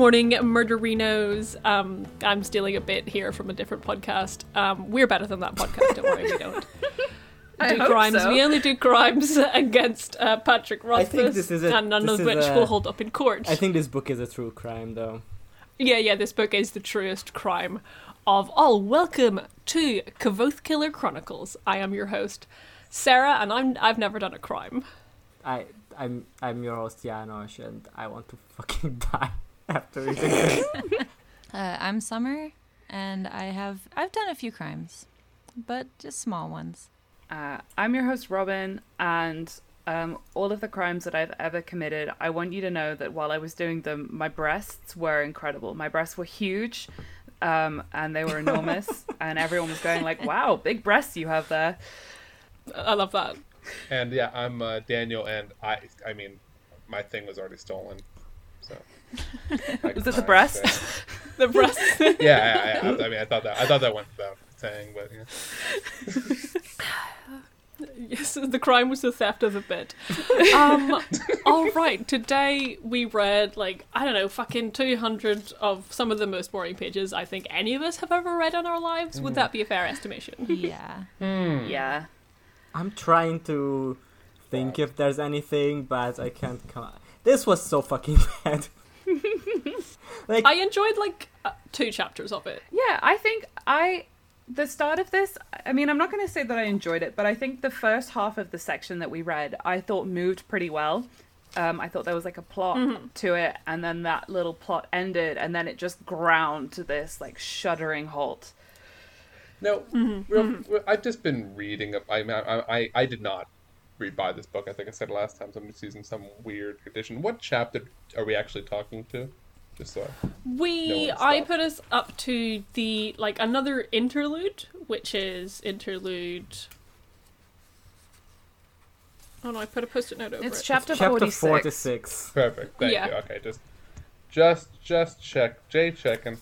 Good morning, murderinos. Um, I'm stealing a bit here from a different podcast. Um, we're better than that podcast. Don't worry, we don't I do hope crimes. so. We only do crimes against uh, Patrick ross I think Rothfuss, this is a- and none this of is which a- will hold up in court. I think this book is a true crime, though. Yeah, yeah, this book is the truest crime of all. Welcome to Kvothe Killer Chronicles. I am your host, Sarah, and I'm I've never done a crime. I, I'm, I'm your host Janos, and I want to fucking die after reading this. Uh, I'm Summer, and I have I've done a few crimes, but just small ones. Uh, I'm your host, Robin, and um, all of the crimes that I've ever committed, I want you to know that while I was doing them, my breasts were incredible. My breasts were huge, um, and they were enormous, and everyone was going like, "Wow, big breasts you have there." I love that. And yeah, I'm uh, Daniel, and I, I mean, my thing was already stolen. So. I Was it the breast? The breast. Yeah, yeah, yeah, I, I mean, I thought that I thought that went without saying, but yeah. yes, the crime was the theft of a bit. Um, all right, today we read like I don't know, fucking two hundred of some of the most boring pages I think any of us have ever read in our lives. Would that be a fair estimation? Yeah. Hmm. Yeah. I'm trying to think if there's anything, but I can't come. This was so fucking bad. like, I enjoyed like uh, two chapters of it. Yeah, I think I the start of this, I mean, I'm not going to say that I enjoyed it, but I think the first half of the section that we read, I thought moved pretty well. Um, I thought there was like a plot to it, and then that little plot ended, and then it just ground to this like shuddering halt. No, real, real- I've just been reading. I, mean, I, I, I did not read by this book. I think I said last time. So I'm just using some weird edition. What chapter are we actually talking to? Just so. I- We No, I put us up to the like another interlude, which is interlude. Oh no, I put a post-it note over It's it. chapter, chapter 46. 46. Perfect. Thank Yeah. you. Okay, just, just, just check. Jay checking.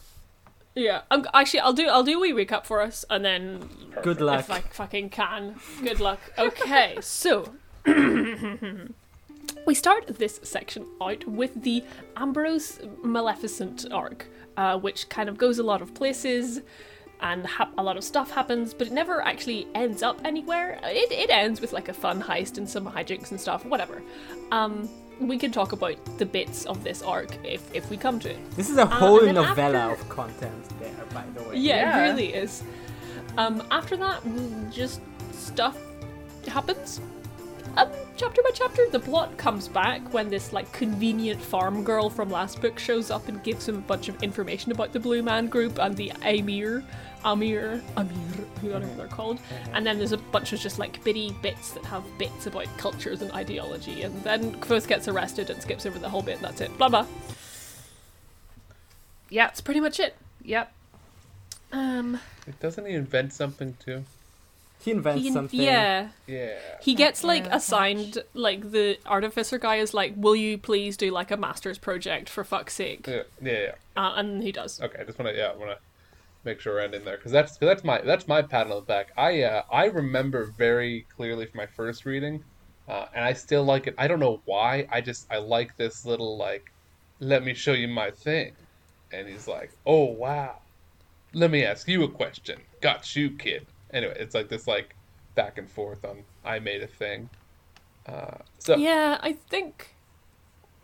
Yeah, I'm, actually, I'll do I'll do a wee recap for us, and then Good luck. if I fucking can, good luck. Okay, so we start this section out with the Ambrose Maleficent arc, uh, which kind of goes a lot of places. And hap- a lot of stuff happens, but it never actually ends up anywhere. It, it ends with like a fun heist and some hijinks and stuff, whatever. Um, we can talk about the bits of this arc if, if we come to it. This is a whole and then novella after- of content there, by the way. Yeah, Yeah. it really is. Um, after that, just stuff happens. Um, chapter by chapter, the plot comes back when this like convenient farm girl from last book shows up and gives him a bunch of information about the Blue Man Group and the Amyr, Amyr, Amyr, whatever they're called. And then there's a bunch of just like bitty bits that have bits about cultures and ideology. And then Kvothe gets arrested and skips over the whole bit. And that's it. Blah blah. Yeah, That's pretty much it. yep. Um, It Doesn't he invent something too? He invents he- something. yeah. Yeah. He gets like assigned like the artificer guy is like, "Will you please do like a master's project for fuck's sake?" Yeah. Yeah. yeah. Uh, and he does. Okay, I just want to yeah, want to make sure we're ending there because that's cause that's my that's my pat on the back. I uh, I remember very clearly from my first reading, uh, and I still like it. I don't know why. I just I like this little like, let me show you my thing, and he's like, oh wow, let me ask you a question. Got you, kid. Anyway, it's like this like back and forth on I made a thing. Uh, so Yeah, I think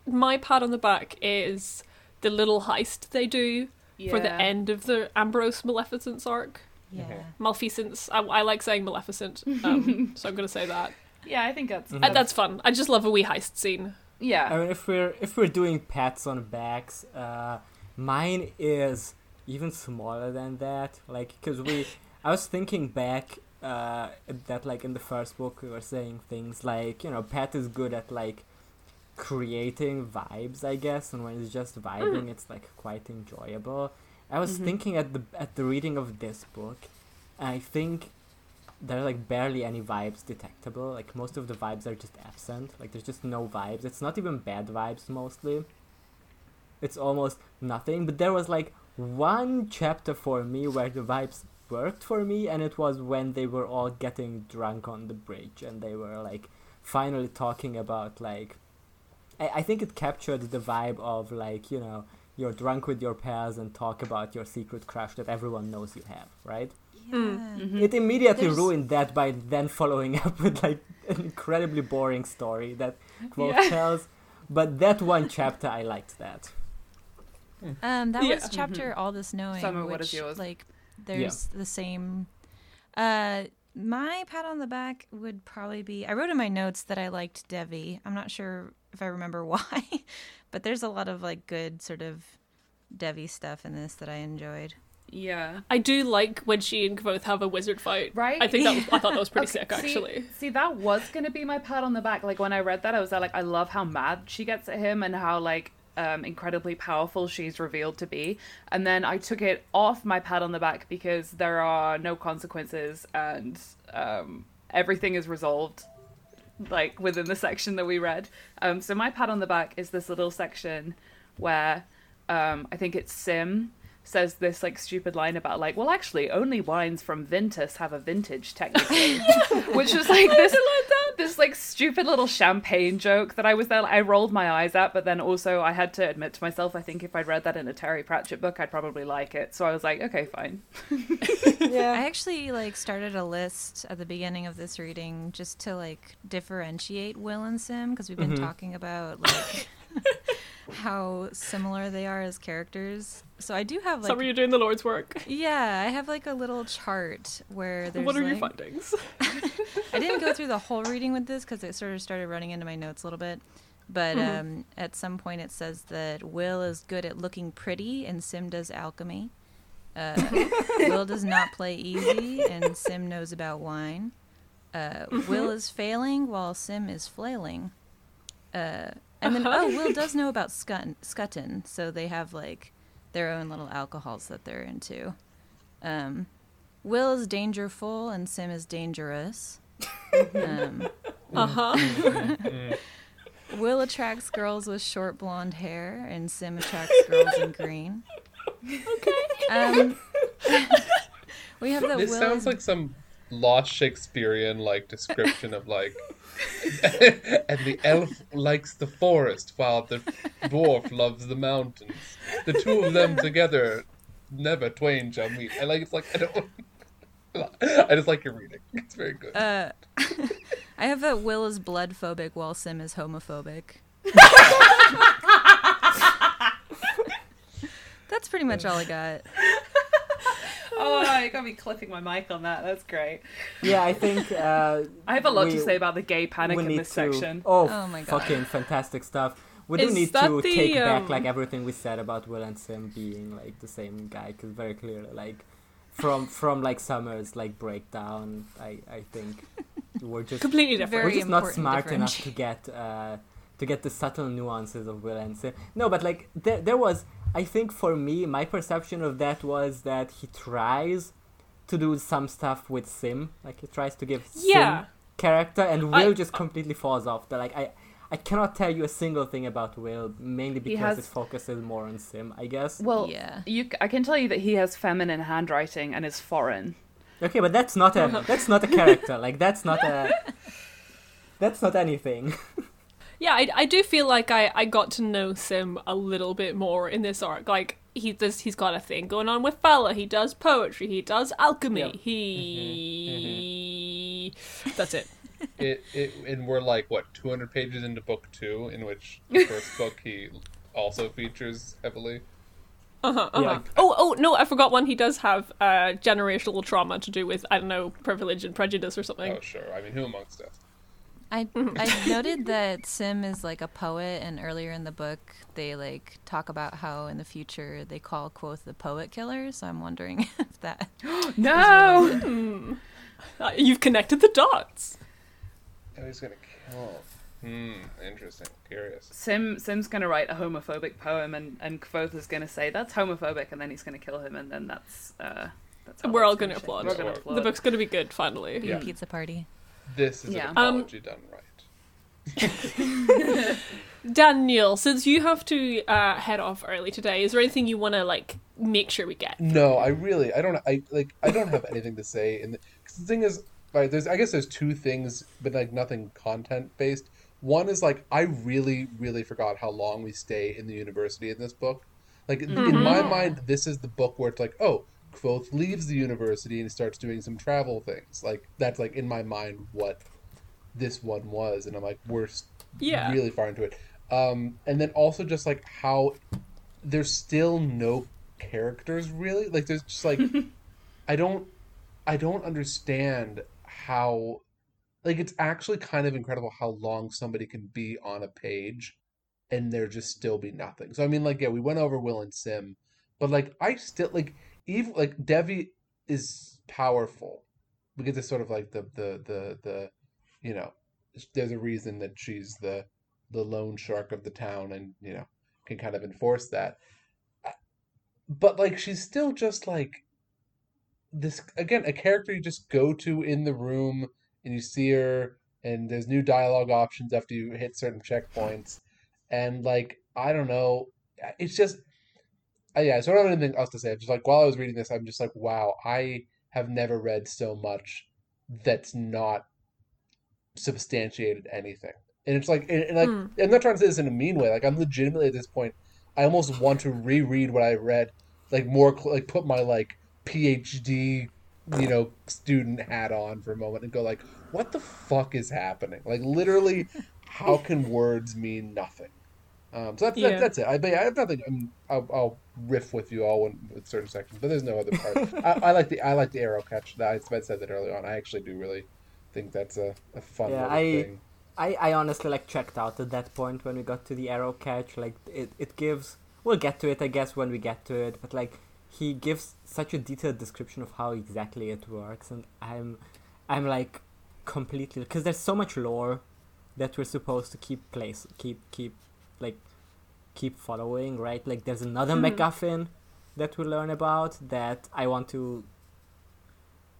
my pat on the back is the little heist they do for the end of the Ambrose Maleficence arc. Yeah. Maleficence. I, I like saying Maleficent, um, so I'm gonna say that. Yeah, I think that's Uh, that's fun. I just love a wee heist scene. yeah. I mean, if we're if we're doing pats on backs, uh, mine is even smaller than that. Like, cause we, I was thinking back, uh, that like in the first book we were saying things like, you know, Pat is good at like creating vibes, I guess, and when it's just vibing, it's like quite enjoyable. I was Mhm. thinking at the at the reading of this book, I think there are like barely any vibes detectable. Like most of the vibes are just absent. Like there's just no vibes. It's not even bad vibes mostly. It's almost nothing. But there was like one chapter for me where the vibes worked for me, and it was when they were all getting drunk on the bridge and they were like finally talking about like. I, I think it captured the vibe of like you know you're drunk with your pals and talk about your secret crush that everyone knows you have, right? Yeah. Mm-hmm. It immediately There's- ruined that by then following up with like an incredibly boring story that Kvothe Yeah. tells. But that one chapter, I liked that. Um, that Yeah. was chapter all this knowing. Summer, what which, is? Like, there's the same. Uh, my pat on the back would probably be. I wrote in my notes that I liked Devi. I'm not sure if I remember why, but there's a lot of like good sort of Devi stuff in this that I enjoyed. Yeah. I do like when she and Kvothe have a wizard fight. Right? I think that was, I thought that was pretty Okay, sick, actually. See, that was gonna be my pat on the back. Like when I read that, I was like, I love how mad she gets at him and how like um, incredibly powerful she's revealed to be. And then I took it off my pat on the back because there are no consequences and um, everything is resolved like within the section that we read. Um, so my pat on the back is this little section where um, I think it's Sim says this like stupid line about like, well, actually, only wines from Vintas have a vintage technically, which was like this this like stupid little champagne joke that I was there. I rolled my eyes at, but then also I had to admit to myself, I think if I'd read that in a Terry Pratchett book, I'd probably like it. So I was like, okay, fine. I actually like started a list at the beginning of this reading just to like differentiate Will and Sim because we've been Mhm. talking about like how similar they are as characters. So I do have like Summer, you're doing the Lord's work. yeah, I have like a little chart where there's what are your findings? I didn't go through the whole reading with this because it sort of started running into my notes a little bit. But Mhm. um, at some point, it says that Will is good at looking pretty and Sim does alchemy. Uh, Will does not play easy and Sim knows about wine. Uh, Will is failing while Sim is flailing. Uh, and then, oh, Will does know about Scutten, Scutten, so they have like their own little alcohols that they're into. Um, Will is dangerful and Sim is dangerous. Um, Uh huh. Will attracts girls with short blonde hair, and Sim attracts girls in green. Okay. Um, we have that This Will. sounds is- like some lost Shakespearean like description of like and the elf likes the forest while the dwarf loves the mountains. The two of them together never twain shall meet. I like it's like I don't I just like your reading. It's very good. uh, I have that Will is blood phobic while Sim is homophobic. That's pretty much all I got. Oh, you got me clipping my mic on that. That's great. Yeah, I think uh, I have a lot We- to say about the gay panic in this to. section. Oh, Oh my God. fucking fantastic stuff. We do Is need to the, take back um, like everything we said about Will and Sim being like the same guy, because very clearly, like from from like Summer's like breakdown, I I think we're just Completely different. We're just not smart enough to get uh, to get the subtle nuances of Will and Sim. No, but like there there was I think for me my perception of that was that he tries to do some stuff with Sim, like he tries to give Yeah. Sim character, and I- Will just completely falls off. The like I. I cannot tell you a single thing about Will, mainly because has- it focuses more on Sim, I guess. Well, Yeah. you, c- I can tell you that he has feminine handwriting and is foreign. Okay, but that's not a that's not a character. Like that's not a that's not anything. Yeah, I, I do feel like I, I got to know Sim a little bit more in this arc. Like he does, he's got a thing going on with Fela. He does poetry. He does alchemy. Yep. He. That's it. it, it and we're like what 200 pages into book two, in which the first book he also features heavily. Uh-huh, uh-huh. Yeah. Oh, oh no! I forgot one. He does have uh, generational trauma to do with I don't know privilege and prejudice or something. Oh sure, I mean who amongst us? I I noted that Sim is like a poet, and earlier in the book they like talk about how in the future they call Kvothe the poet killer. So I'm wondering if that. No! Hmm. Uh, you've connected the dots. Oh, he's gonna kill. Hmm, interesting. Curious. Sim Sim's gonna write a homophobic poem, and and Kvothe is gonna say that's homophobic, and then he's gonna kill him, and then that's uh, that's how We're all gonna shake. applaud. We're gonna The applaud. The book's gonna be good finally. Big Yeah. pizza party. This is Yeah. an Um, done right. Daniel, since you have to uh, head off early today, is there anything you want to like make sure we get? No, I really, I don't, I like, I don't have anything to say. And the, 'cause the thing is, right, there's, I guess there's two things, but like nothing content based. One is like, I really, really forgot how long we stay in the university in this book. Like in Mm-hmm. my mind, this is the book where it's like, oh, Kvothe leaves the university and starts doing some travel things. Like that's like in my mind what this one was, and I'm like, we're Yeah. really far into it. Um, and then also just like how there's still no characters really. Like there's just like I don't I don't understand how like it's actually kind of incredible how long somebody can be on a page and there just still be nothing. So I mean like yeah, we went over Will and Sim, but like I still like even like Devi is powerful. We get this sort of like the the the the you know there's a reason that she's the the lone shark of the town and you know can kind of enforce that uh, but like she's still just like this again a character you just go to in the room and you see her and there's new dialogue options after you hit certain checkpoints and like i don't know it's just uh, yeah so i don't have anything else to say just like while i was reading this i'm just like wow i have never read so much that's not substantiated anything and it's like and, and like Hmm. i'm not trying to say this in a mean way like i'm legitimately at this point i almost want to reread what i read like more like put my like phd you know student hat on for a moment and go like what the fuck is happening like literally how can words mean nothing um, so that's, Yeah. that, that's it. I, yeah, I have nothing. I'm, I'll, I'll riff with you all in, with certain sections, but there's no other part. I, I like the I like the arrow catch. I, I said that early on. I actually do really think that's a, a fun Yeah, I- thing. I, I honestly like checked out at that point when we got to the arrow catch. Like it, it gives we'll get to it I guess when we get to it, but like he gives such a detailed description of how exactly it works and I'm I'm like completely because there's so much lore that we're supposed to keep place keep keep like keep following, right? Like there's another Mhm. MacGuffin that we learn about that I want to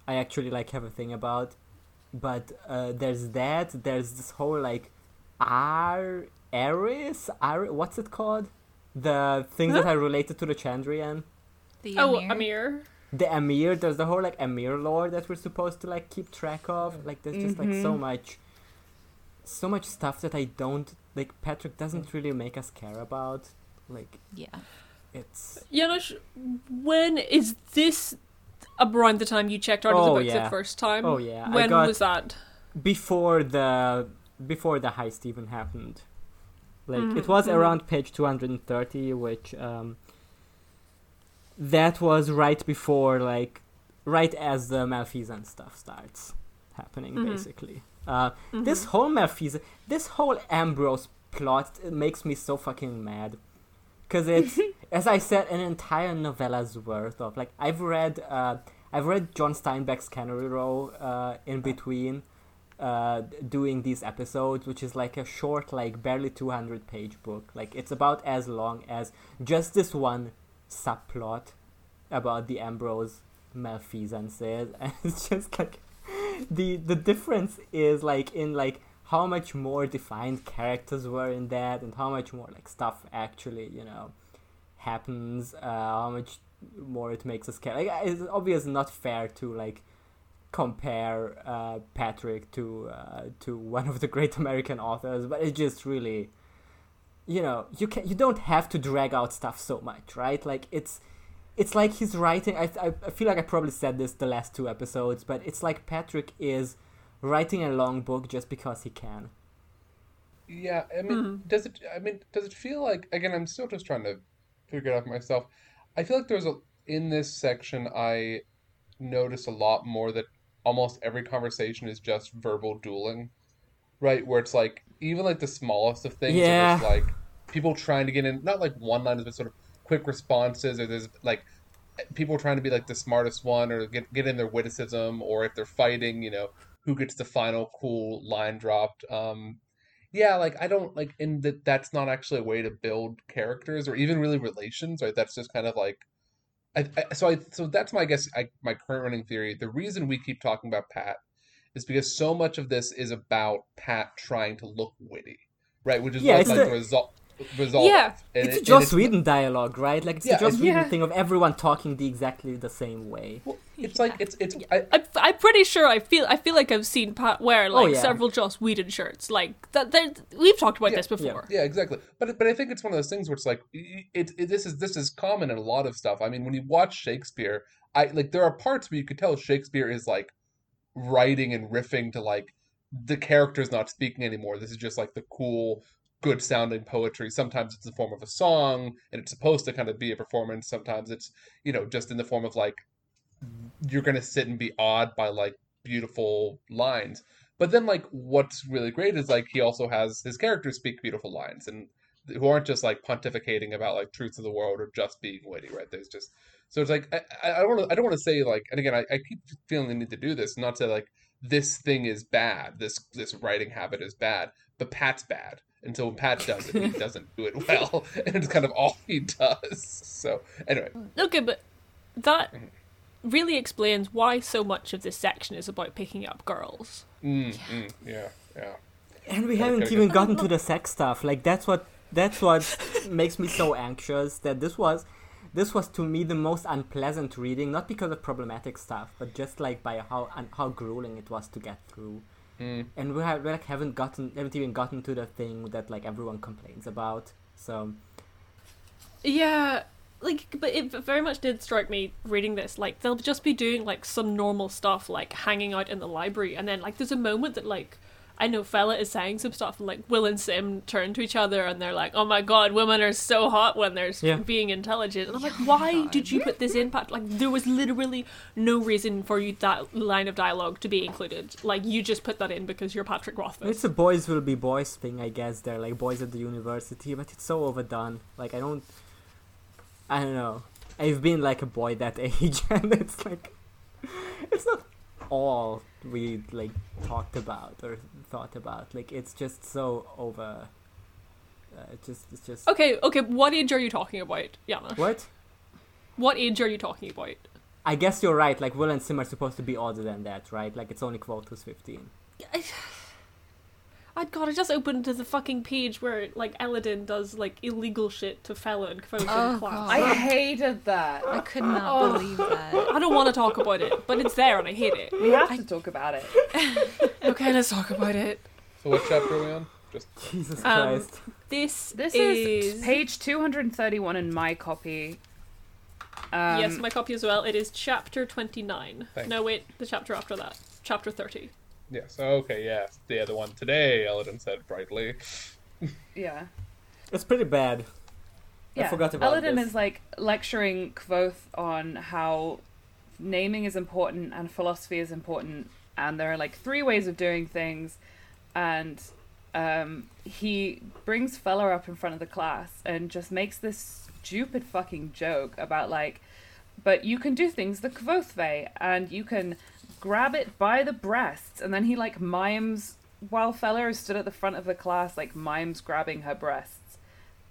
I actually like have a thing about. But uh, there's that. There's this whole like R Aris, Ar what's it called? The things that are related to the Chandrian. The Oh, Amyr. Amyr. The Amyr. There's the whole like Amyr lore that we're supposed to like keep track of. Like there's just like so Mhm. much, so much stuff that I don't like. Patrick doesn't really make us care about. Like Yeah. it's Janusz, when is this around the time you checked out of the Oh, book yeah. the first time? oh yeah. I When got was that? before the before the heist even happened. Like it Mhm, was mhm. around page 230 which um that was right before like right as the malfeasance stuff starts happening Mhm. basically. Uh Mhm. this whole Malfeasant this whole Ambrose plot makes me so fucking mad. Cuz it's as I said an entire novella's worth of like I've read uh I've read John Steinbeck's Cannery Row uh, in between uh, doing these episodes, which is like a short, like barely 200 page book. Like it's about as long as just this one subplot about the Ambrose malfeasances, and it's just like the the difference is like in like how much more defined characters were in that, and how much more like stuff actually you know happens. Uh, how much more it makes us care. Like it's obviously not fair to like compare uh, Patrick to uh, to one of the great American authors, but it's just really, you know, you can you don't have to drag out stuff so much, right? Like it's it's like he's writing. I I, I feel like I probably said this the last two episodes, but it's like Patrick is writing a long book just because he can. Yeah, I mean, Mhm. does it? I mean, does it feel like? Again, I'm still just trying to figure it out for myself. I feel like there's a in this section. I notice a lot more that almost every conversation is just verbal dueling, right? Where it's like even like the smallest of things Yeah. like people trying to get in, not like one liners, but sort of quick responses, or there's like people trying to be like the smartest one, or get get in their witticism, or if they're fighting, you know, who gets the final cool line dropped. Um, yeah, like I don't like in that that's not actually a way to build characters or even really relations, right? That's just kind of like I, I so I so that's my guess I, my current running theory. The reason we keep talking about Pat is because so much of this is about Pat trying to look witty, right? Which is Yeah, what like the- the result. Resolve. Yeah. And it's it- a Joss Whedon dialogue, right? Like it's Yeah, the Joss it's- Whedon Yeah. thing of everyone talking the exactly the same way. Well, it's like it's it's. I, I'm, I'm pretty sure I feel I feel like I've seen Pat wear oh, like Oh, yeah. several Joss Whedon shirts. Like that. We've talked about Yeah, this before. Yeah, exactly. But but I think it's one of those things where it's like it, it, it this is this is common in a lot of stuff. I mean, when you watch Shakespeare, I like there are parts where you could tell Shakespeare is like writing and riffing to like the character's not speaking anymore. This is just like the cool, good sounding poetry. Sometimes it's the form of a song and it's supposed to kind of be a performance. Sometimes it's, you know, just in the form of like you're gonna sit and be awed by like beautiful lines. But then like what's really great is like he also has his characters speak beautiful lines and who aren't just like pontificating about like truths of the world or just being witty, right? There's just so it's like I, I I don't want to I don't want to say like and again I, I keep feeling the need to do this, not to like this thing is bad, this this writing habit is bad, but Pat's bad. And so when Pat does it, he doesn't do it well, and it's kind of all he does. So anyway, Okay, but that Mm-hmm. really explains why so much of this section is about picking up girls. mm, mm, yeah, yeah. And we Okay, haven't okay. even gotten to the sex stuff. Like that's what that's what makes me so anxious that this was this was to me the most unpleasant reading, not because of problematic stuff, but just like by how un- how grueling it was to get through. Mm. And we, have, we like haven't gotten haven't even gotten to the thing that like everyone complains about. So Yeah, like, but it very much did strike me reading this. Like, they'll just be doing like some normal stuff, like hanging out in the library, and then like there's a moment that like I know Fela is saying some stuff, and like Will and Sim turn to each other, and they're like, "Oh my god, women are so hot when they're Yeah. being intelligent." And I'm like, "Why did you put this in, Pat? Like, there was literally no reason for you that line of dialogue to be included. Like, you just put that in because you're Patrick Rothfuss." it's a boys will be boys thing, I guess. They're like boys at the university, but it's so overdone. Like I don't, I don't know. I've been like a boy that age, and it's like, it's not all we like talked about or thought about. Like it's just so over. Uh, it's just, it's just. Okay, okay. What age are you talking about, Yana? What? What age are you talking about? I guess you're right. Like Will and Sim are supposed to be older than that, right? Like it's only Kvothe who's fifteen. I God, I just opened to the fucking page where like Elodin does like illegal shit to Fela and Kvothe Oh, in class. I hated that. I could not believe that. I don't want to talk about it, but it's there and I hate it. We have to talk about it. Okay, let's talk about it. So what chapter are we on? Just Jesus Um, Christ. This This is, is page 231 in my copy. Um, yes, my copy as well. It is chapter twenty nine. No, wait, the chapter after that, chapter thirty. Yes, okay, yeah, the other one today. Elodin said brightly. yeah. It's pretty bad. I forgot about Elodin this. is like lecturing Kvothe on how naming is important and philosophy is important, and there are like three ways of doing things, and um, he brings Fela up in front of the class and just makes this stupid fucking joke about like, but you can do things the Kvothe way, and you can grab it by the breasts, and then he like mimes while Fela is stood at the front of the class, like mimes grabbing her breasts.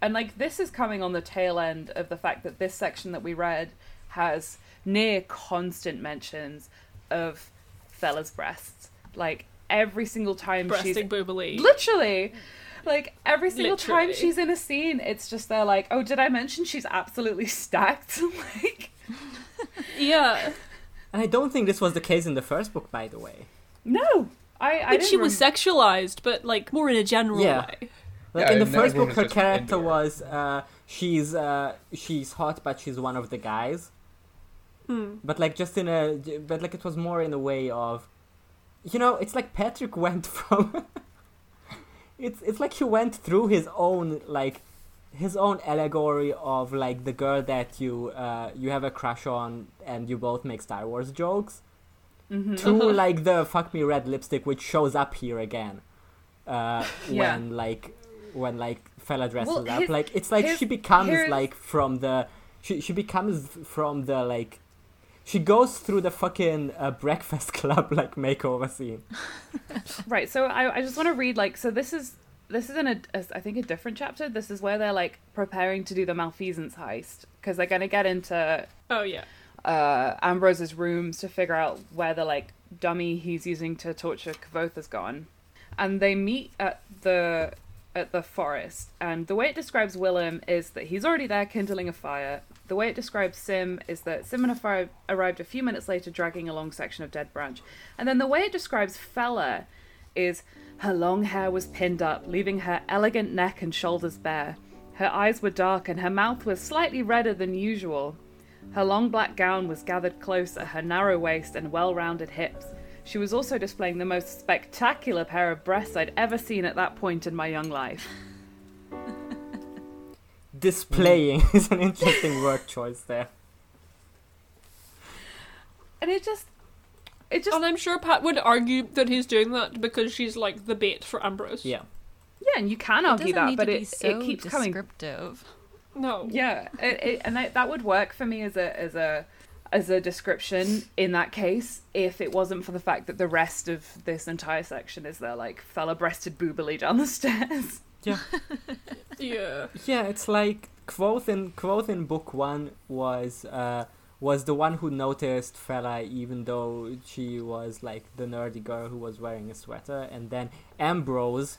And like this is coming on the tail end of the fact that this section that we read has near constant mentions of Fela's breasts. Like every single time she's boobily. literally like every single time she's in a scene, it's just they're like, "Oh, did I mention she's absolutely stacked?" like, Yeah, And I don't think this was the case in the first book, by the way. no, I. I but she was rem- sexualized, but like more in a general Yeah. way. Like Yeah, in the first book, her character her. was uh, she's uh, she's hot, but she's one of the guys. Hmm. But like just in a, but like it was more in a way of, you know, it's like Patrick went from. it's it's like he went through his own like, his own allegory of like the girl that you uh you have a crush on and you both make Star Wars jokes. Mhm. to like the fuck me red lipstick which shows up here again uh Yeah. when like when like Fela dresses Well, up like it's like his- she becomes here's- like from the she she becomes from the like she goes through the fucking uh, breakfast club like makeover scene Right. So I, I just want to read like so this is this is in a, a I think a different chapter. This is where they're like preparing to do the malfeasance heist because they're gonna get into Oh yeah. uh, Ambrose's rooms to figure out where the like dummy he's using to torture Kvothe has gone, and they meet at the at the forest, and the way it describes Wilem is that he's already there kindling a fire. The way it describes Sim is that Sim and Afar arrived a few minutes later, dragging a long section of dead branch. And then the way it describes Fela is her long hair was pinned up, leaving her elegant neck and shoulders bare. Her eyes were dark, and her mouth was slightly redder than usual. Her long black gown was gathered close at her narrow waist and well rounded hips. She was also displaying the most spectacular pair of breasts I'd ever seen at that point in my young life. Displaying is an interesting word choice there. And it just. It just. And I'm sure Pat would argue that he's doing that because she's like the bait for Ambrose. Yeah. Yeah, and you can argue that, but it, so it keeps coming descriptive. No. Yeah, it, it, and that, that would work for me as a as a as a description in that case if it wasn't for the fact that the rest of this entire section is there like Fela breasted boobily down the stairs. Yeah. Yeah. Yeah, it's like Kvothe in Kvothe in book one was uh was the one who noticed Fela even though she was like the nerdy girl who was wearing a sweater and then Ambrose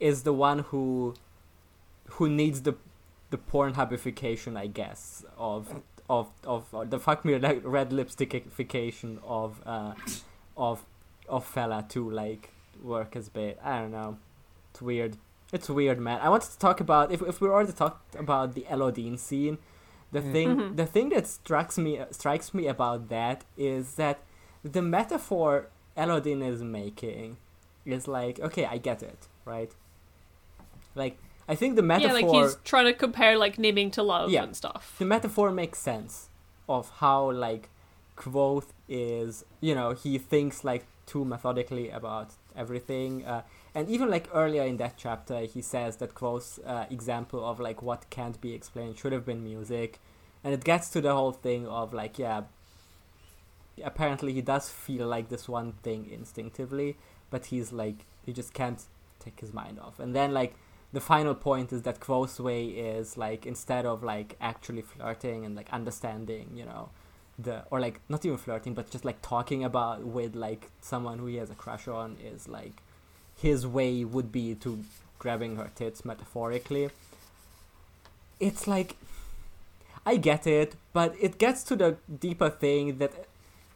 is the one who who needs the the Pornhubification I guess of of of uh, the fuck me red red lipstickification of uh of of Fela to like work as bait. I don't know. It's weird. It's weird, man. I wanted to talk about if if we already talked about the Elodin scene, the thing Mhm. the thing that strikes me strikes me about that is that the metaphor Elodin is making is like okay, I get it, right? Like I think the metaphor Yeah, like he's trying to compare like naming to love Yeah. and stuff. the metaphor makes sense of how like Kvothe is you know he thinks like too methodically about everything uh, and even like earlier in that chapter he says that close uh, example of like what can't be explained should have been music. And it gets to the whole thing of like yeah apparently he does feel like this one thing instinctively but he's like he just can't take his mind off. And then like the final point is that close way is like instead of like actually flirting and like understanding, you know, the or like not even flirting, but just like talking about with like someone who he has a crush on is like his way would be to grabbing her tits metaphorically. It's like I get it, but it gets to the deeper thing that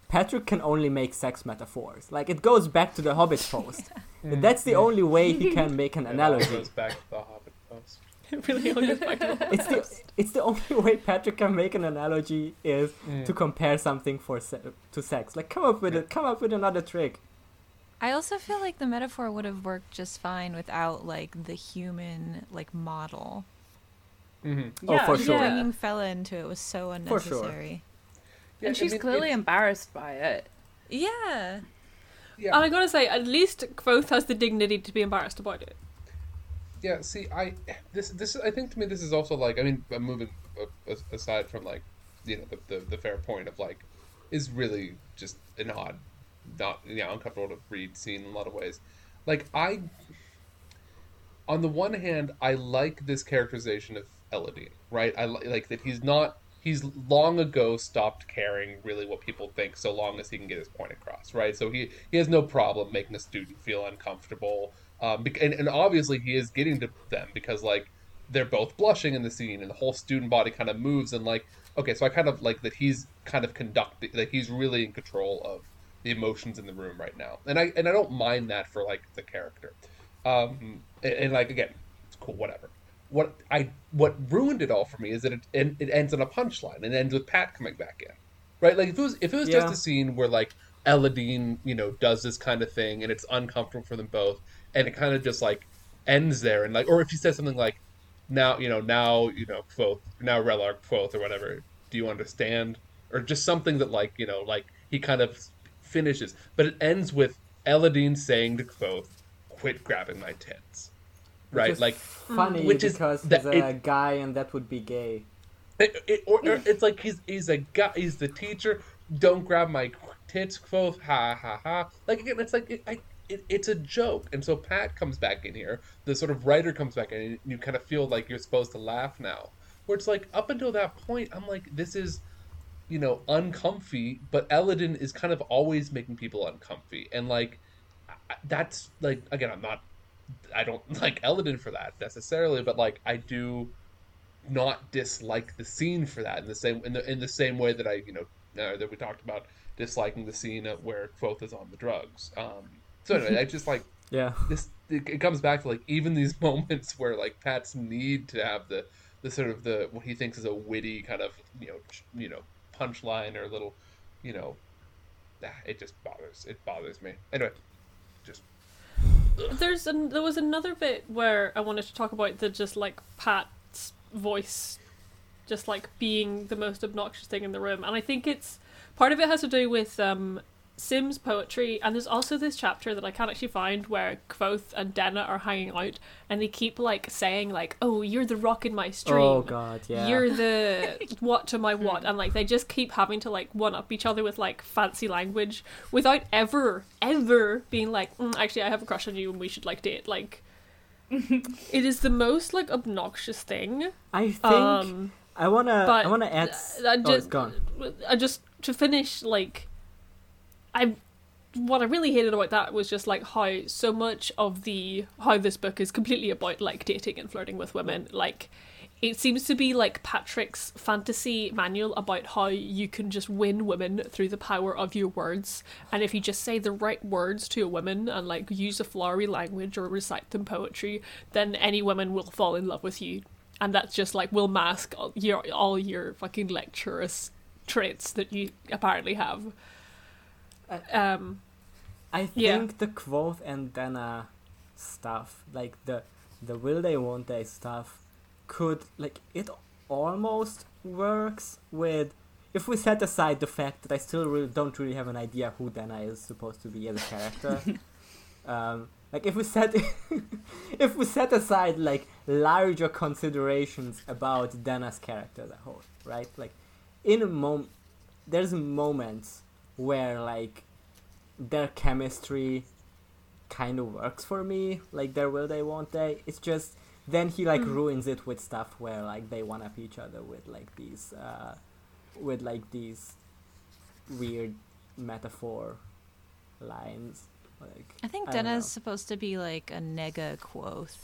Patrick can only make sex metaphors. Like it goes back to the Hobbit post. That's the only way he can make an It all analogy. goes back to the Hobbit post. It really all goes back to the It's the it's the only way Patrick can make an analogy is Mm. to compare something for se- to sex. Like come up with it. Come up with another trick. I also feel like the metaphor would have worked just fine without like the human like model. Mhm. Oh, for sure. Bringing Fela into it was so For sure. unnecessary. Yeah, and I she's mean, clearly it's- embarrassed by it. Yeah. yeah. And I gotta say, at least Kvothe has the dignity to be embarrassed about it. Yeah, see, I this this I think to me this is also like I mean I'm moving a- a- aside from like you know the, the the fair point of like is really just an odd, not know uncomfortable to read scene in a lot of ways. Like I, on the one hand, I like this characterization of Elodin, right? I li- like that he's not he's long ago stopped caring really what people think so long as he can get his point across, right? So he he has no problem making a student feel uncomfortable um, and, and obviously he is getting to them because like they're both blushing in the scene and the whole student body kind of moves and like okay so i kind of like that he's kind of conducting that he's really in control of the emotions in the room right now. And i and i don't mind that for like the character. Um and, and like again it's cool whatever. What i what ruined it all for me is that it and it ends on a punchline. And ends with pat coming back in. Right? Like if it was if it was just a scene where like Elodin, you know, does this kind of thing and it's uncomfortable for them both, and it kind of just like ends there, and like, or if he says something like, "Now, you know, now, you know, Kvothe, now Re'lar Kvothe or whatever, do you understand?" Or just something that like, you know, like he kind of finishes, but it ends with Elodin saying to Kvothe, "Quit grabbing my tits," right? is Like, funny which is because that he's a it- guy and that would be gay. It, it, or, or it's like he's he's a guy. He's the teacher. Don't grab my tits, Kvothe. Ha ha ha. Like again, it's like I, it, it's a joke. And so Pat comes back in here. The sort of writer comes back in, and you kind of feel like you're supposed to laugh now. Where it's like up until that point, I'm like, this is, you know, uncomfy. But Elodin is kind of always making people uncomfy, and like, that's like again, I'm not I don't like Elodin for that necessarily, but like I do not dislike the scene for that in the same in the in the same way that I you know uh, that we talked about disliking the scene of where Kvothe is on the drugs. Um, so anyway, I just like Yeah. this. It, it comes back to like even these moments where like Pat's need to have the the sort of the what he thinks is a witty kind of you know ch- you know punchline or a little you know it just bothers it bothers me. Anyway just There's an, there was another bit where I wanted to talk about the just like Pat's voice, just like being the most obnoxious thing in the room, and I think it's part of it has to do with um, Sim's poetry, and there's also this chapter that I can't actually find where Kvothe and Denna are hanging out, and they keep like saying like, "Oh, you're the rock in my stream." Oh god, yeah. You're the what to my what, and like they just keep having to like one up each other with like fancy language without ever, ever being like, mm, actually, I have a crush on you and we should like date. Like, it is the most like obnoxious thing. I think Um, I wanna but I wanna add. s- I oh, it's gone. I just to finish like, I what I really hated about that was just like how so much of the how this book is completely about like dating and flirting with women. Like, it seems to be like Patrick's fantasy manual about how you can just win women through the power of your words, and if you just say the right words to a woman and like use a flowery language or recite them poetry, then any woman will fall in love with you and that's just like will mask all your all your fucking lecturous traits that you apparently have. Um, I Yeah. think the Kvothe and Dana stuff, like the the will they won't they stuff, could like it almost works with if we set aside the fact that I still really don't really have an idea who Dana is supposed to be as a character. um, like if we set if we set aside like larger considerations about Dana's character as a whole, right? Like in a moment, there's moments where like their chemistry kind of works for me like their will they won't they it's just then he like Mm. ruins it with stuff where like they one up each other with like these uh with like these weird metaphor lines like I think I Denna's supposed to be like a nega Kvothe,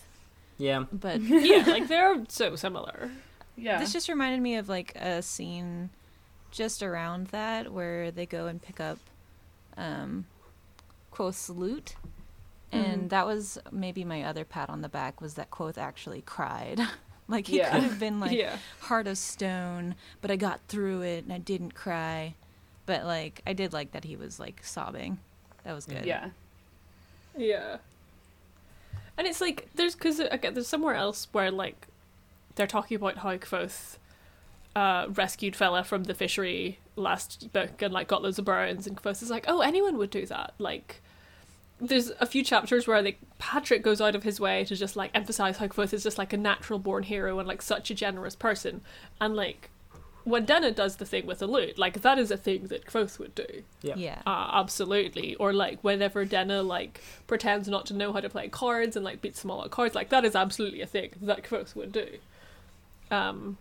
yeah but yeah, like they're so similar. Yeah. this just reminded me of like a scene just around that where they go and pick up um Kvothe's loot and Mhm. that was maybe my other pat on the back was that Kvothe actually cried like he Yeah. could have been like yeah, heart of stone but i got through it and i didn't cry but like i did like that he was like sobbing that was good yeah. yeah. And it's like there's because again there's somewhere else where like they're talking about how Kvothe uh, rescued Fela from the fishery last book and like got loads of burns and Kvothe is like oh anyone would do that. Like there's a few chapters where like Patrick goes out of his way to just like emphasize how Kvothe is just like a natural born hero and like such a generous person. And like when Denna does the thing with the loot like that is a thing that Kvothe would do. Yeah. Yeah. Uh, absolutely. Or like whenever Denna like pretends not to know how to play cards and like beats them all at cards, like that is absolutely a thing that Kvothe would do. Um,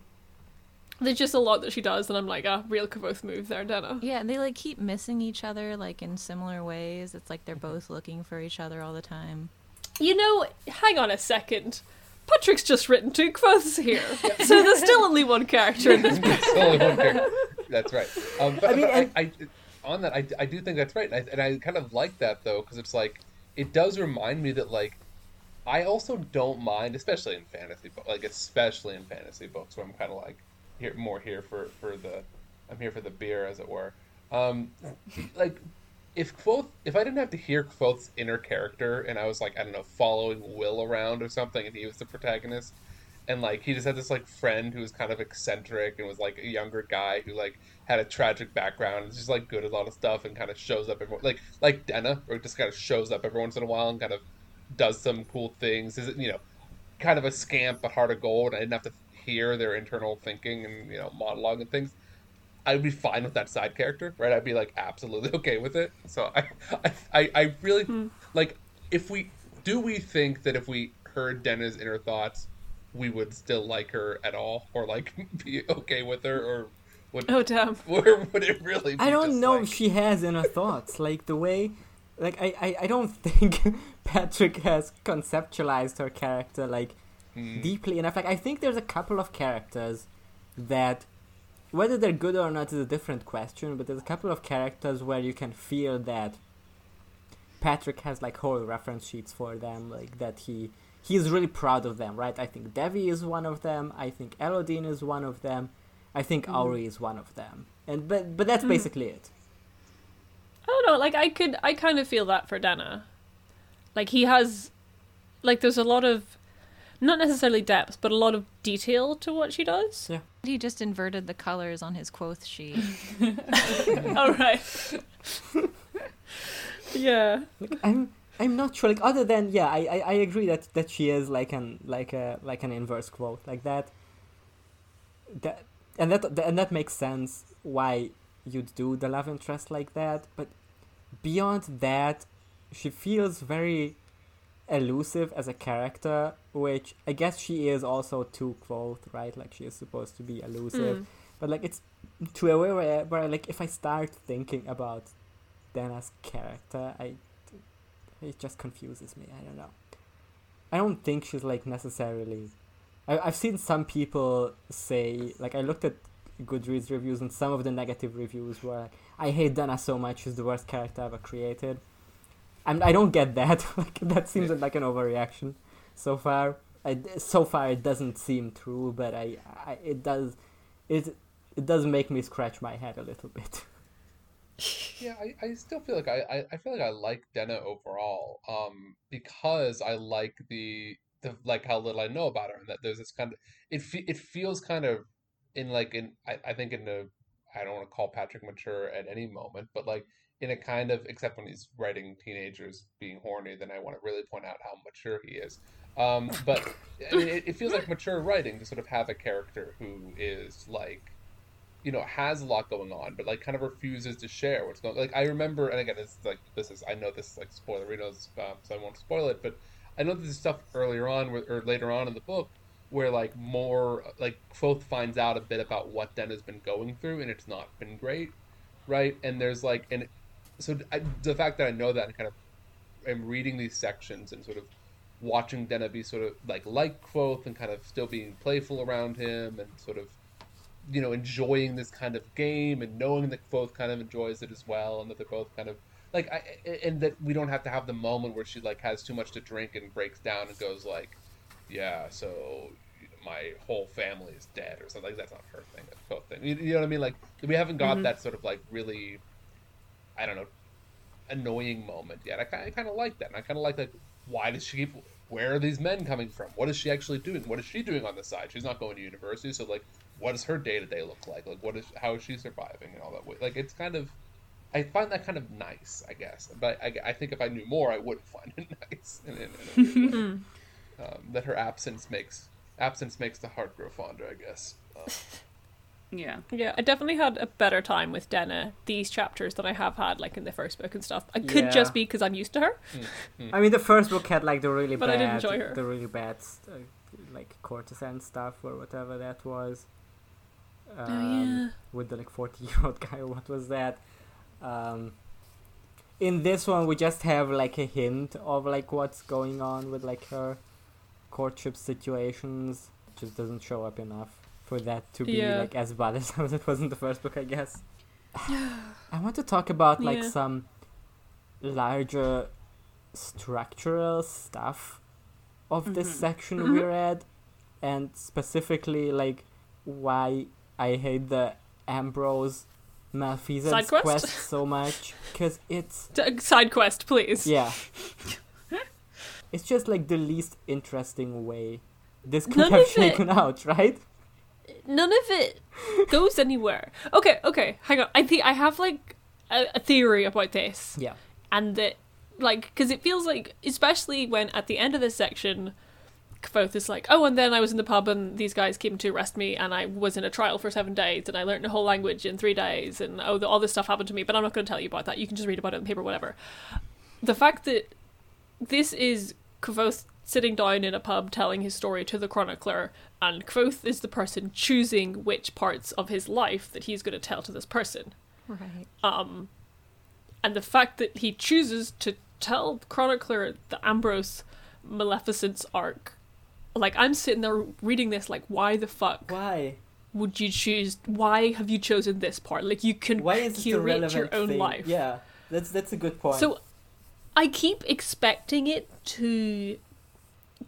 there's just a lot that she does, and I'm like, ah, real Kvothe move there, Denna. Yeah, and they like keep missing each other like in similar ways. It's like they're both looking for each other all the time. You know, hang on a second. Patrick's just written two Kvothes here, so there's still only one character in this. It's only one character. That's right. Um, but I mean, but I, I, on that, I, I do think that's right, and I, and I kind of like that though, because it's like it does remind me that like I also don't mind, especially in fantasy, but like especially in fantasy books, where I'm kind of like here more here for for the I'm here for the beer, as it were. Um, like if Kvothe, if I didn't have to hear Kvothe's inner character, and I was like I don't know following Will around or something, and he was the protagonist, and like he just had this like friend who was kind of eccentric and was like a younger guy who like had a tragic background and just like good at a lot of stuff and kind of shows up every like like Denna, or just kind of shows up every once in a while and kind of does some cool things. Is it you know kind of a scamp but heart of gold? I didn't have to hear their internal thinking and you know monologue and things. I'd be fine with that side character, right? I'd be like absolutely okay with it. So I, I, I, I really hmm. like if we do we think that if we heard Denna's inner thoughts, we would still like her at all, or like be okay with her, or would Oh damn! or would it really? Be I don't just know like- if she has inner thoughts. Like the way like I, I, I don't think Patrick has conceptualized her character like Mm. deeply enough. Like I think there's a couple of characters that whether they're good or not is a different question, but there's a couple of characters where you can feel that Patrick has like whole reference sheets for them, like that he he's really proud of them, right? I think Devi is one of them. I think Elodin is one of them. I think Mhm. Auri is one of them. And but but that's Mhm. basically it. I don't know. Like I could, I kind of feel that for Dana. Like he has, like there's a lot of, not necessarily depth, but a lot of detail to what she does. Yeah. He just inverted the colors on his Kvothe sheet. All right. yeah. Like I'm I'm not sure. Like other than yeah, I, I, I agree that, that she is like an like a like an inverse Kvothe like that. That and that and that makes sense why you'd do the love interest like that. But beyond that, she feels very elusive as a character, which I guess she is also too quote right. Like she is supposed to be elusive, Mm. but like it's to a way where, where like if I start thinking about Dana's character, I it just confuses me. I don't know. I don't think she's like necessarily. I, I've seen some people say like I looked at Goodreads reviews and some of the negative reviews were like, I hate Dana so much. She's the worst character ever created. I'm, I don't get that. like that seems like an overreaction. So far, I, so far it doesn't seem true, but I, I it does, it it does make me scratch my head a little bit. Yeah, I, I still feel like I, I, I feel like I like Denna overall, um, because I like the the like how little I know about her and that there's this kind of it fe it feels kind of in like in I, I think in the I don't want to call Patrick mature at any moment, but like in a kind of except when he's writing teenagers being horny, then I want to really point out how mature he is. Um, but I mean, it, it feels like mature writing to sort of have a character who is like you know has a lot going on but like kind of refuses to share what's going like i remember and again it's like this is i know this is like spoilerinos um, so i won't spoil it but i know there's stuff earlier on or later on in the book where like more like Kvothe finds out a bit about what Den has been going through and it's not been great right and there's like and so I, the fact that i know that and kind of am reading these sections and sort of watching Denna be sort of like like Kvothe and kind of still being playful around him and sort of you know enjoying this kind of game and knowing that Kvothe kind of enjoys it as well and that they're both kind of like I and that we don't have to have the moment where she like has too much to drink and breaks down and goes like yeah so my whole family is dead or something. Like that's not her thing that's Kvothe thing. You, you know what I mean? Like we haven't got Mhm. that sort of like really I don't know annoying moment yet. I, I kind of like that and I kind of like that. why does she keep where are these men coming from? What is she actually doing? What is she doing on the side? She's not going to university so like what does her day to day look like? Like what is how is she surviving and all that way? Like it's kind of I find that kind of nice I guess but I, I think if I knew more I would find it nice in, in, in way. um, that her absence makes absence makes the heart grow fonder I guess. Um, Yeah. Yeah, I definitely had a better time with Denna these chapters than I have had like in the first book and stuff. I could Yeah. just be because I'm used to her. I mean, the first book had like the really But I bad, did enjoy her. the really bad, uh, like courtesan stuff or whatever that was. Um, Oh, yeah. With the like forty-year-old guy, what was that? Um, in this one, we just have like a hint of like what's going on with like her courtship situations. It just doesn't show up enough for that to be Yeah. like as bad as it was in the first book, I guess. I want to talk about like Yeah. some larger structural stuff of this Mhm. section Mhm. we read, and specifically like why I hate the Ambrose Malfeasance Side quest? quest so much because it's D- Side quest, please. yeah, it's just like the least interesting way this could None have of it- shaken out, right? None of it goes anywhere. Okay, okay, hang on. I think I have like a, a theory about this. Yeah. and that like because it feels like especially when at the end of this section Kvothe is like oh and then i was in the pub and these guys came to arrest me and i was in a trial for seven days and i learned a whole language in three days and oh the, all this stuff happened to me but i'm not going to tell you about that you can just read about it in the paper whatever the fact that this is Kvothe sitting down in a pub telling his story to the chronicler and Kvothe is the person choosing which parts of his life that he's going to tell to this person Right. um and the fact that he chooses to tell Chronicler the Ambrose Maleficent's arc, like I'm sitting there reading this, like why the fuck Why? would you choose? Why have you chosen this part? Like you can Why is curate your own thing? life. Yeah, that's that's a good point. So I keep expecting it to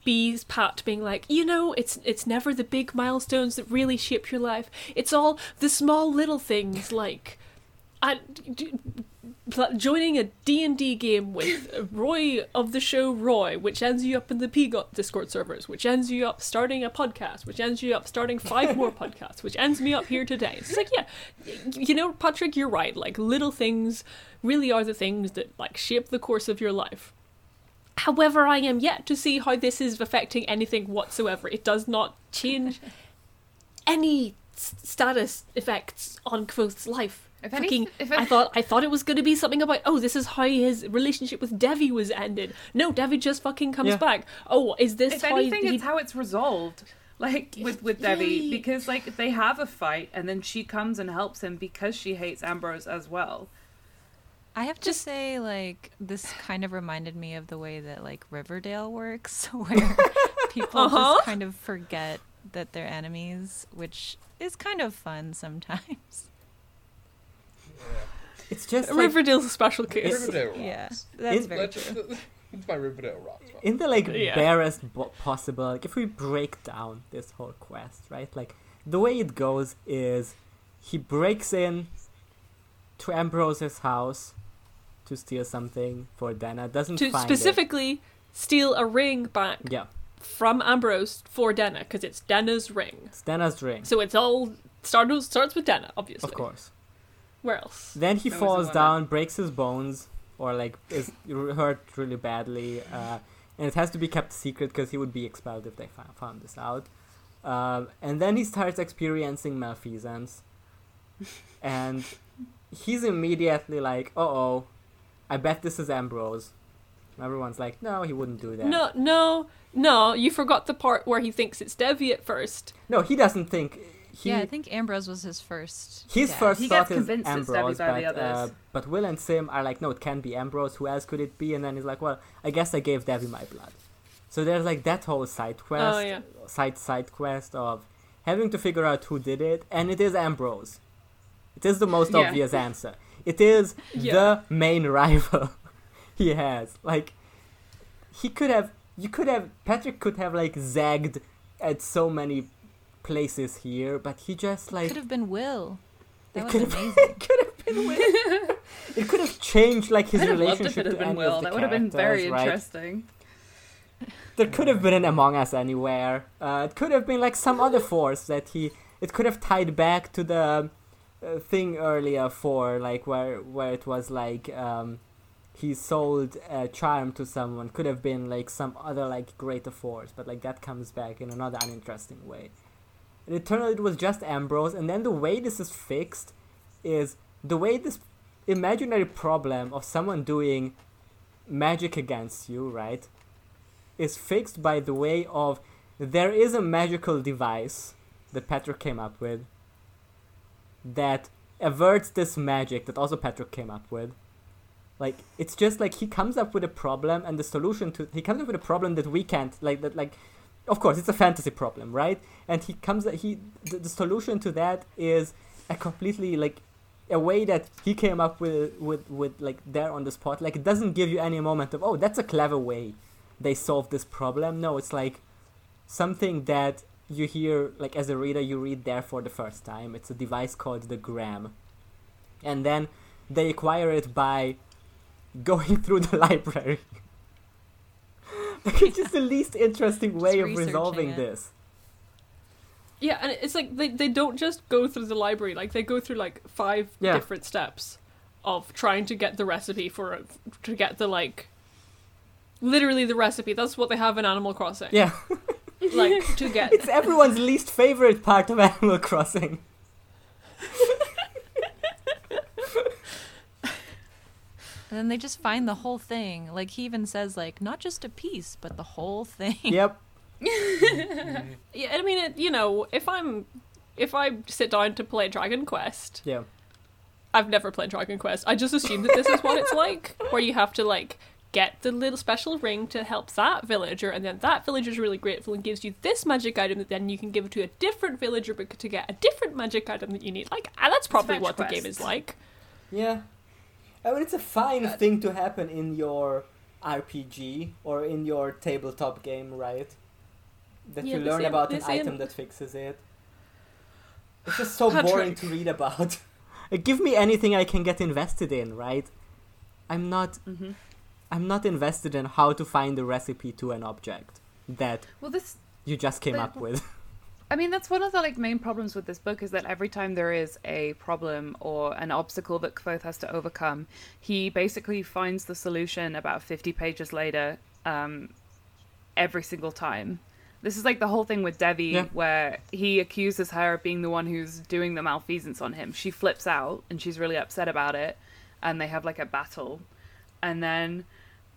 be Pat being like, you know, it's it's never the big milestones that really shape your life. It's all the small little things like I, joining a D&D game with Roy of the show Roy, which ends you up in the Peagot Discord servers, which ends you up starting a podcast, which ends you up starting five more podcasts, which ends me up here today. It's like, yeah, you know, Patrick, you're right. Like, little things really are the things that, like, shape the course of your life. However, I am yet to see how this is affecting anything whatsoever. It does not change any s- status effects on Kvothe's life. If Fucking, anything- if I thought I thought it was going to be something about oh this is how his relationship with Devi was ended. No, Devi just fucking comes Yeah. back. Oh, is this if how anything, he- it's how it's resolved. Like with with Devi, Yay. because like they have a fight, and then she comes and helps him because she hates Ambrose as well. I have to say, like, this kind of reminded me of the way that, like, Riverdale works, where people Uh-huh. just kind of forget that they're enemies, which is kind of fun sometimes. it's just like Riverdale's a special case. Riverdale rocks. Yeah, that's In- very That's, true. that's my Riverdale rocks. man. in the like Yeah. barest bo- possible like if we break down this whole quest right like the way it goes is he breaks in to ambrose's house to steal something for dana doesn't To find specifically steal a ring back yeah. from Ambrose for Denna because it's Denna's ring. it's dana's ring. So it's all starts starts with Denna, obviously. of course. Where else? then he That falls down breaks his bones or like is hurt really badly uh, and it has to be kept secret because he would be expelled if they fo- found this out. Um, and then he starts experiencing malfeasance. And he's immediately like uh-oh i bet this is ambrose everyone's like no he wouldn't do that No, no, no. You forgot the part where he thinks it's Devi at first. no he doesn't think he yeah, I think Ambrose was his first. His guess. first He thought gets is convinced it's Devi Ambrose, by but, the others. uh, but Will and Sim are like, no, it can't be Ambrose. Who else could it be? And then he's like, well, I guess I gave Devi my blood. So there's like that whole side quest, Oh, yeah. side side quest of having to figure out who did it, and it is Ambrose. It is the most Yeah. obvious answer. It is Yeah. the main rival he has. Like he could have, you could have, Patrick could have like zagged at so many places here, but he just like Could have been Will. That It was could have- amazing. could have been Will. it could have changed like his relationship it to been any Will. of the That would have been very right? interesting. There could have been an Among Us anywhere. Uh, it could have been like some other force that he. It could have tied back to the thing earlier for like where where it was like um, he sold a charm to someone. Could have been like some other like greater force, but like that comes back in another uninteresting way. And it turned out it was just Ambrose, and then the way this is fixed is the way this imaginary problem of someone doing magic against you, right, is fixed by the way of there is a magical device that Patrick came up with that averts this magic that also Patrick came up with. Like it's just like he comes up with a problem and the solution to he comes up with a problem that we can't like that like of course it's a fantasy problem, right? And he comes he the, the solution to that is a completely like a way that he came up with with with like there on the spot like it doesn't give you any moment of oh that's a clever way they solved this problem no it's like something that you hear like as a reader you read there for the first time it's a device called the gram and then they acquire it by going through the library Which is the least interesting way of resolving it. this Yeah, and it's like they, they don't just go through the library, like they go through like five Yeah. different steps of trying to get the recipe for it to get the like literally the recipe. That's what they have in Animal Crossing. yeah Like to get it's everyone's least favorite part of animal crossing And then they just find the whole thing. Like he even says, like not just a piece, but the whole thing. yep mm-hmm. Yeah, I mean, it, you know, if I'm if I sit down to play Dragon Quest, yeah I've never played Dragon Quest. I just assumed that this is what it's like, where you have to like get the little special ring to help that villager, and then that villager is really grateful and gives you this magic item that then you can give to a different villager to get a different magic item that you need. Like ah, that's probably fetch what the game is like. Yeah. I mean, it's a fine thing to happen in your RPG or in your tabletop game, right? That Yeah, you learn ain't- about an this ain't- item that fixes it. It's just so Patrick. boring to read about. Give me anything I can get invested in, right? I'm not. Mhm. I'm not invested in how to find the recipe to an object that Well, this you just came But- up with. I mean, that's one of the like main problems with this book is that every time there is a problem or an obstacle that Kvothe has to overcome, he basically finds the solution about 50 pages later um, every single time. This is like the whole thing with Devi, Yeah. where he accuses her of being the one who's doing the malfeasance on him. She flips out and she's really upset about it, and they have like a battle. And then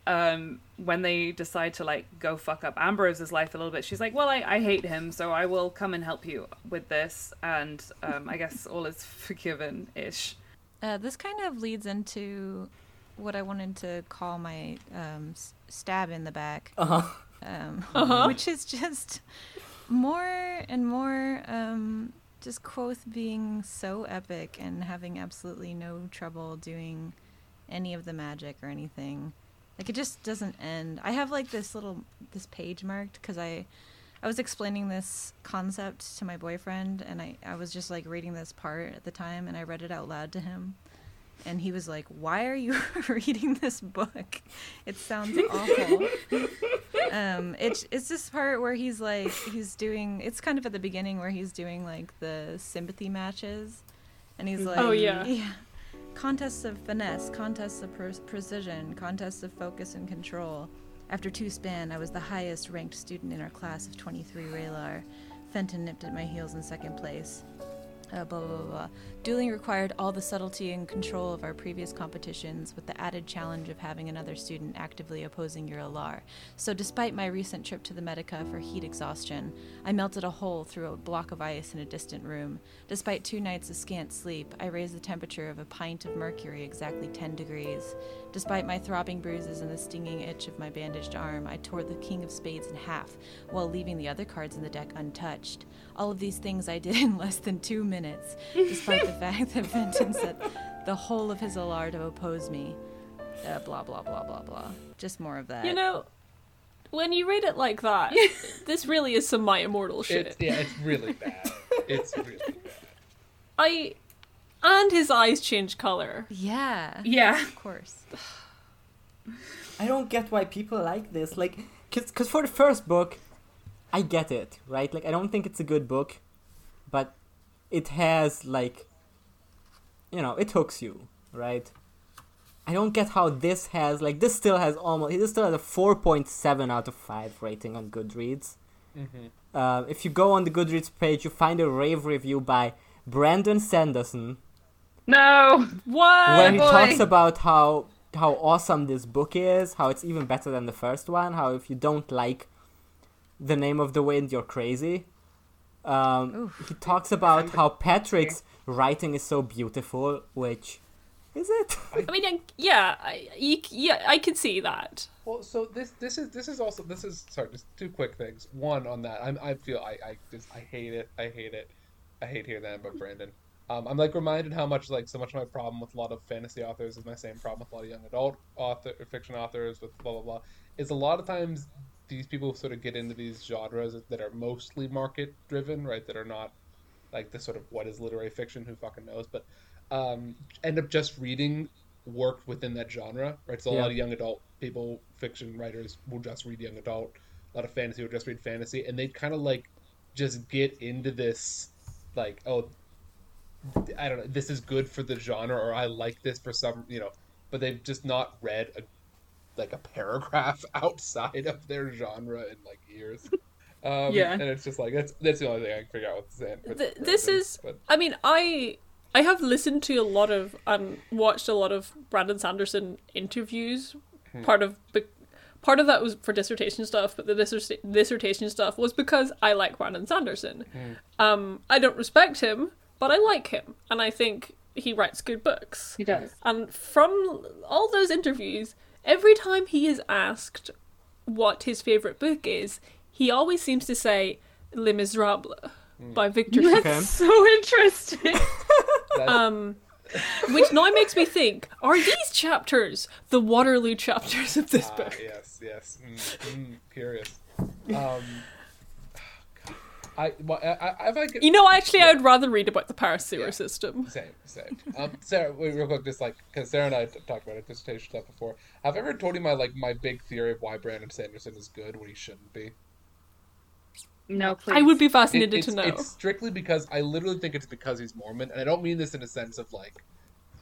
um, when they decide to like go fuck up Ambrose's life a little bit, she's like, "Well, I, I hate him, so I will come and help you with this." And um, I guess all is forgiven ish. Uh, this kind of leads into what I wanted to call my um, stab in the back, Uh-huh. um, Uh-huh. which is just more and more um, just Kvothe being so epic and having absolutely no trouble doing any of the magic or anything. Like it just doesn't end. I have like this little this page marked because I I was explaining this concept to my boyfriend and I I was just like reading this part at the time and I read it out loud to him. And he was like, "Why are you reading this book? It sounds awful." um, it's it's this part where he's like he's doing. It's kind of at the beginning where he's doing like the sympathy matches, and he's like, Oh, yeah. Contests of finesse, contests of pre- precision, contests of focus and control. After two span, I was the highest ranked student in our class of 23 Re'lar. Fenton nipped at my heels in second place. Uh, blah, blah, blah, blah. Dueling required all the subtlety and control of our previous competitions, with the added challenge of having another student actively opposing your Alar. So, despite my recent trip to the Medica for heat exhaustion, I melted a hole through a block of ice in a distant room. Despite two nights of scant sleep, I raised the temperature of a pint of mercury exactly 10 degrees. Despite my throbbing bruises and the stinging itch of my bandaged arm, I tore the King of Spades in half, while leaving the other cards in the deck untouched. All of these things I did in less than two minutes, despite the fact that Fenton set the whole of his alar to oppose me. Uh, blah, blah, blah, blah, blah. Just more of that. You know, when you read it like that, this really is some my immortal shit. It's yeah, it's really bad. It's really bad. I and his eyes change color. yeah. Yeah. Of course. I don't get why people like this. Like, because for the first book, I get it, right? Like, I don't think it's a good book, but it has like, you know, it hooks you, right? I don't get how this has like this still has almost this still has a four point seven out of five rating on Goodreads. Mhm. Uh, if you go on the Goodreads page, you find a rave review by Brandon Sanderson No. What? where he boy. talks about how how awesome this book is, how it's even better than the first one, how if you don't like the name of the wind, you're crazy. Um, Oof. he talks about how Patrick's writing is so beautiful, which is it? I mean, yeah, I, yeah, I can see that. Well, so this this is this is also this is sorry, just two quick things. One on that, I'm I feel I I just I hate it. I hate it. I hate hearing that about Brandon. Um, I'm like reminded how much like so much of my problem with a lot of fantasy authors is my same problem with a lot of young adult author fiction authors with blah blah blah. Is a lot of times these people sort of get into these genres that are mostly market driven, right? That are not like the sort of what is literary fiction, who fucking knows, but um, end up just reading work within that genre, right? So a Yeah. lot of young adult people, fiction writers will just read young adult. A lot of fantasy will just read fantasy, and they kind of like just get into this, like, oh, I don't know, this is good for the genre, or I like this for some, you know, but they've just not read a like a paragraph outside of their genre in like years. Um, Yeah. and it's just like that's that's the only thing I can figure out with Zan. with Th- this is- but- I mean, I I have listened to a lot of and watched a lot of Brandon Sanderson interviews. Part of the part of that was for dissertation stuff, but the disser- dissertation stuff was because I like Brandon Sanderson. Um, I don't respect him, but I like him, and I think he writes good books. He does. And from all those interviews, every time he is asked what his favorite book is, he always seems to say Les Miserables by Victor Hugo. Okay. So interesting. Um, which now makes me think: Are these chapters the Waterloo chapters of this ah, book? yes, yes. Mm, mm, curious. Um, I, well, I, I, if I could, You know, actually, I would rather read about the Paris sewer Yeah. system. Same, same. Um, Sarah, wait, real quick, just like because Sarah and I talked about it dissertation stuff before. Have I ever told you my like my big theory of why Brandon Sanderson is good when he shouldn't be? no, please. I would be fascinated it's, to know. it's strictly because I literally think it's because he's Mormon, and I don't mean this in a sense of like,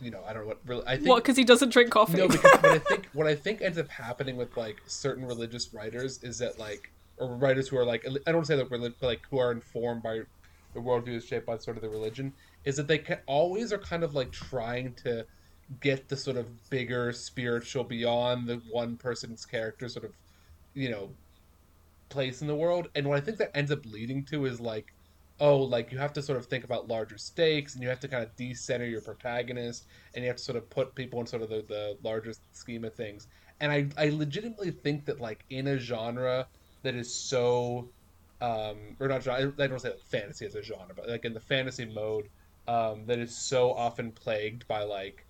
you know, I don't know what. Really, I think What? Because he doesn't drink coffee? no, because what I think what I think ends up happening with like certain religious writers is that like or writers who are like I don't say that but like who are informed by the worldview is shaped by sort of the religion is that they can always are kind of like trying to get the sort of bigger spiritual beyond the one person's character sort of you know place in the world. And what I think that ends up leading to is like oh like you have to sort of think about larger stakes and you have to kind of decenter your protagonist and you have to sort of put people in sort of the, the larger scheme of things. And I, I legitimately think that like in a genre that is so um or not i don't say like fantasy as a genre but like in the fantasy mode um that is so often plagued by like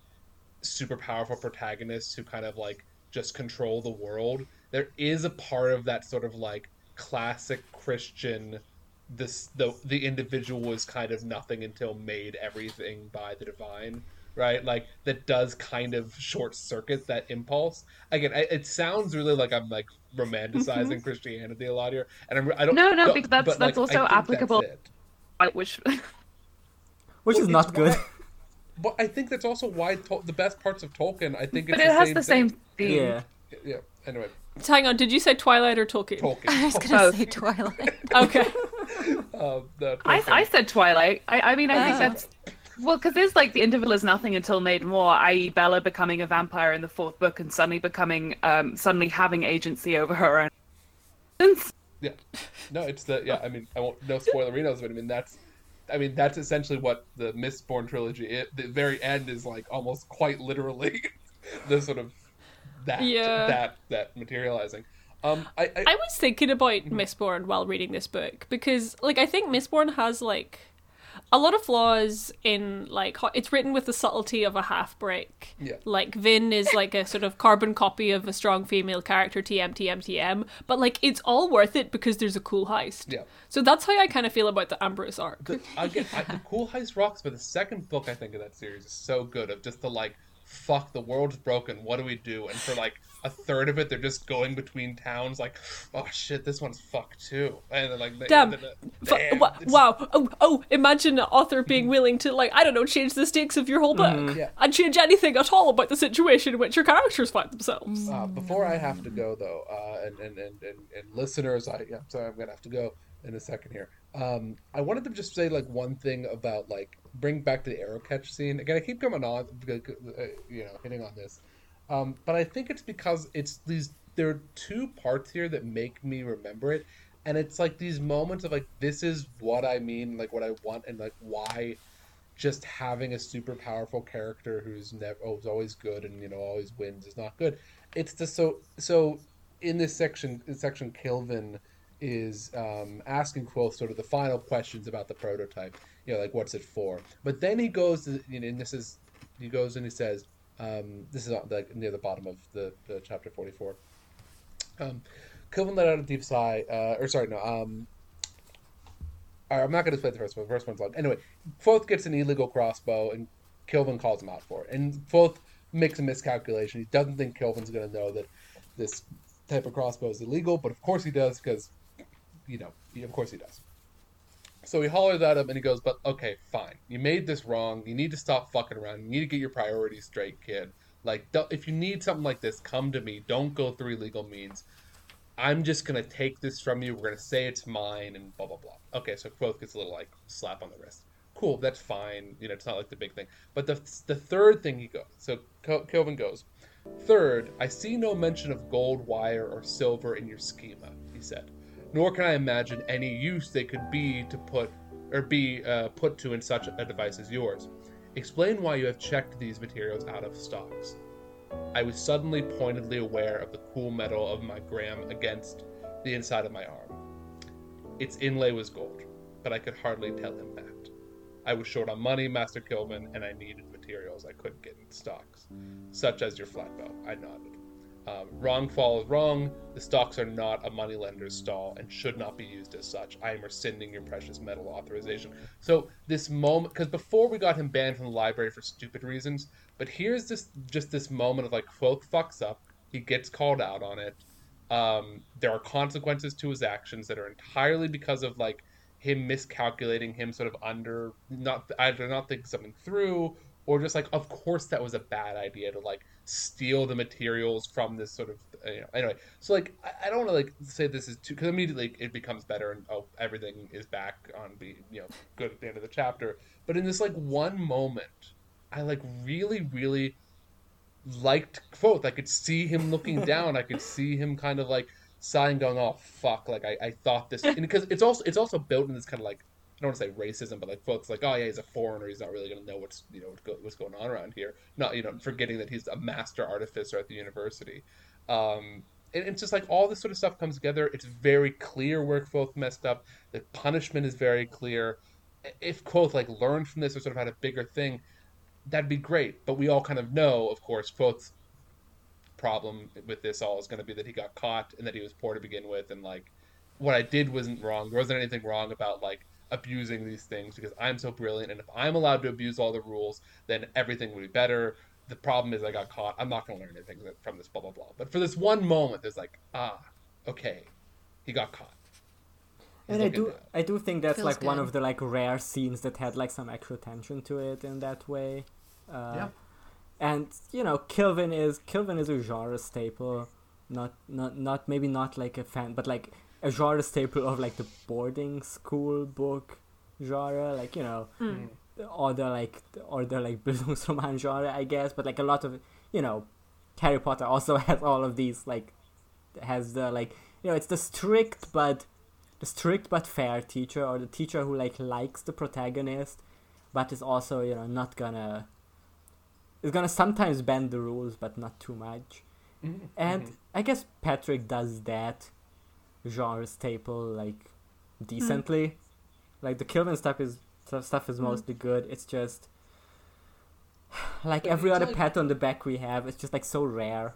super powerful protagonists who kind of like just control the world there is a part of that sort of like classic christian this the the individual was kind of nothing until made everything by the divine right like that does kind of short circuit that impulse again I, it sounds really like i'm like romanticizing christianity a lot here and i'm i don't No, no, don't- because that's- but, that's like, I also think that's applicable- it. Which Which Well, is not good. why- but i think that's also why Tol- the best parts of tolkien i think it's but it the has same the thing. same theme. Yeah. yeah anyway Hang on, did you say Twilight or Tolkien? tolkien I was gonna Both. say Twilight. Okay. um, the I, Tolkien. I said Twilight. I, I mean, I think Ah. that's well, because there's like the interval is nothing until made more, i.e., Bella becoming a vampire in the fourth book and suddenly becoming, um, suddenly having agency over her own. Yeah, no, it's the yeah. I mean, I won't no spoilerinos, but I mean that's, I mean that's essentially what the Mistborn trilogy. It, the very end is like almost quite literally, the sort of that Yeah. that that materializing. Um, I, I, I was thinking about Mistborn while reading this book because, like, I think Mistborn has like a lot of flaws in like it's written with the subtlety of a half break. Yeah. Like Vin is like a sort of carbon copy of a strong female character, TM TM TM, but like it's all worth it because there's a cool heist. Yeah. So that's how I kind of feel about the Ambrose arc. the, again, I, the cool heist rocks, but the second book I think of that series is so good. Of just the like, fuck, the world's broken. What do we do? And for like a third of it, they're just going between towns. Like, oh shit, this one's fucked too. And then like, they, Damn. then, uh, damn, wa- wow! Oh, oh! Imagine an author being willing to, like, I don't know, change the stakes of your whole book Yeah. and change anything at all about the situation in which your characters find themselves. Uh, before I have to go though, uh, and, and, and, and, and listeners, I yeah, sorry, I'm gonna have to go in a second here. Um, I wanted to just say like one thing about like bring back to the arrow catch scene again. I keep coming on, uh, you know, hitting on this, um, but I think it's because it's these there are two parts here that make me remember it, and it's like these moments of like this is what I mean, like what I want, and like why just having a super powerful character who's never oh, who's always good and you know always wins is not good. It's just so so in this section in section Kilvin is um, asking Kvothe sort of the final questions about the prototype. You know, like what's it for? But then he goes you know, and this is he goes and he says um, this is like near the bottom of the, the chapter forty four. Um, Kilvin let out a deep sigh, uh, or sorry, no. Um, I'm not going to play the first one. The first one's long. Anyway, Kvothe gets an illegal crossbow, and Kilvin calls him out for it. And Kvothe makes a miscalculation. He doesn't think Kilvin's going to know that this type of crossbow is illegal, but of course he does because, you know, of course he does. So he hollers at him and he goes, But okay, fine. You made this wrong. You need to stop fucking around. You need to get your priorities straight, kid. Like, if you need something like this, come to me. Don't go through illegal means. I'm just gonna take this from you. We're gonna say it's mine, and blah blah blah. Okay, so Kvothe gets a little like slap on the wrist. Cool, that's fine. You know, it's not like the big thing. But the the third thing he goes. So Kilvin goes. Third, I see no mention of gold wire or silver in your schema. He said. Nor can I imagine any use they could be to put or be uh, put to in such a device as yours. Explain why you have checked these materials out of stocks. I was suddenly pointedly aware of the cool metal of my gram against the inside of my arm. Its inlay was gold, but I could hardly tell him that. I was short on money, Master Kilvin, and I needed materials I couldn't get in stocks, such as your flatbow. I nodded. Um, wrong fall is wrong. The stocks are not a moneylender's stall and should not be used as such. I am rescinding your precious metal authorization. So this moment, because before we got him banned from the library for stupid reasons, but here's this just this moment of like Kvothe fucks up. He gets called out on it. Um, there are consequences to his actions that are entirely because of like him miscalculating, him sort of under not either not thinking something through, or just like of course that was a bad idea to like steal the materials from this sort of uh, you know anyway. So like i, I don't want to like say this is too because immediately it becomes better and oh everything is back on be you know good at the end of the chapter. But in this like one moment i like really really liked Kvothe i could see him looking down. I could see him kind of like sighing going oh fuck. Like i, I thought this because it's also it's also built in this kind of like Don't want to say racism, but like folks like, oh yeah, he's a foreigner. He's not really going to know what's you know what's going on around here. Not you know forgetting that he's a master artificer at the university. Um, and it's just like all this sort of stuff comes together. It's very clear where Kvothe messed up. The punishment is very clear. If Kvothe like learned from this or sort of had a bigger thing, that'd be great. But we all kind of know, of course, Kvothe's problem with this all is going to be that he got caught and that he was poor to begin with, and like what I did wasn't wrong. There wasn't anything wrong about like abusing these things because I'm so brilliant. And if I'm allowed to abuse all the rules, then everything will be better. The problem is I got caught. I'm not going to learn anything from this, blah, blah, blah. But for this one moment, there's like, ah, okay, he got caught. He's and I do, down. I do think that's Feels like one of the like rare scenes that had like some extra tension to it in that way. Uh, Yeah. And you know, Kilvin is Kilvin is a genre staple, not not not maybe not like a fan, but like a genre staple of like the boarding school book genre, like you know, Mm. or the like or the like Bildungsroman genre, I guess. But like a lot of you know, Harry Potter also has all of these like has the like you know it's the strict but the strict but fair teacher or the teacher who like likes the protagonist but is also you know not gonna is gonna sometimes bend the rules but not too much Mhm, and mhm. i guess patrick does that genre staple like mm. decently like the kilvin stuff is stuff is mm. mostly good it's just like But every other like- pat on the back we have it's just like so rare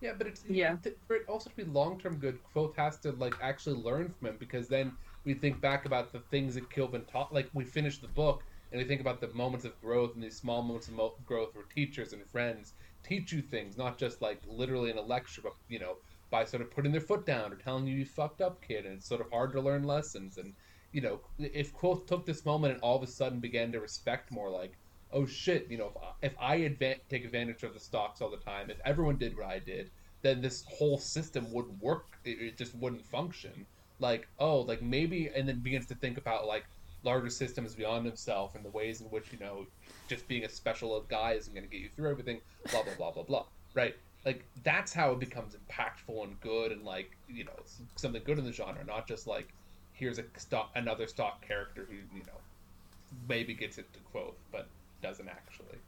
Yeah, but it's Yeah. th- for it also to be long term good, Kvothe has to like actually learn from him because then we think back about the things that Kilvin taught. Like we finish the book and we think about the moments of growth and these small moments of mo- growth where teachers and friends teach you things, not just like literally in a lecture, but you know by sort of putting their foot down or telling you you fucked up, kid. And it's sort of hard to learn lessons. And you know, if Kvothe took this moment and all of a sudden began to respect more, like oh shit, you know, if I, if I advan- take advantage of the stocks all the time, if everyone did what I did, then this whole system wouldn't work. It, it just wouldn't function. Like, oh, like maybe, and then begins to think about like larger systems beyond himself and the ways in which you know just being a special guy isn't going to get you through everything. Blah blah blah blah blah. Right? Like that's how it becomes impactful and good and like you know something good in the genre, not just like here's a stock another stock character who you know maybe gets it to quote but doesn't actually.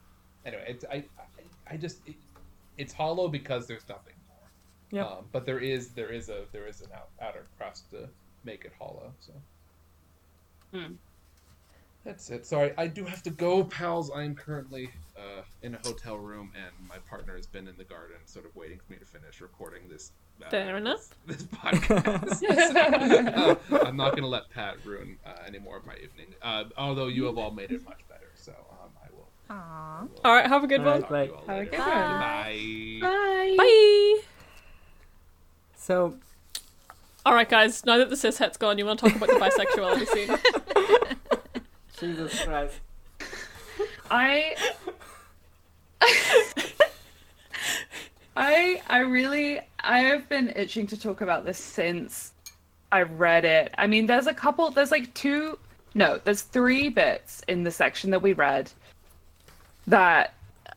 Anyway, it's I I, I just it, it's hollow because there's nothing more. Yep. Um, but there is there is a there is an out, outer crust to make it hollow. So. Hmm. That's it. Sorry, I do have to go, pals. I am currently uh, in a hotel room, and my partner has been in the garden, sort of waiting for me to finish recording this. Uh, Fair enough. This, this podcast. So, uh, I'm not going to let Pat ruin uh, any more of my evening. Uh, although you have all made it much better, so um, I will. Aww. All right, have a good All one. right. talk to you all Have a later. good one. Bye. Bye. Bye. so All right, guys. Now that the cishet's gone, you want to talk about the bisexuality scene? jesus christ I I I really I have been itching to talk about this since I read it. I mean, there's a couple there's like two no, there's three bits in the section that we read that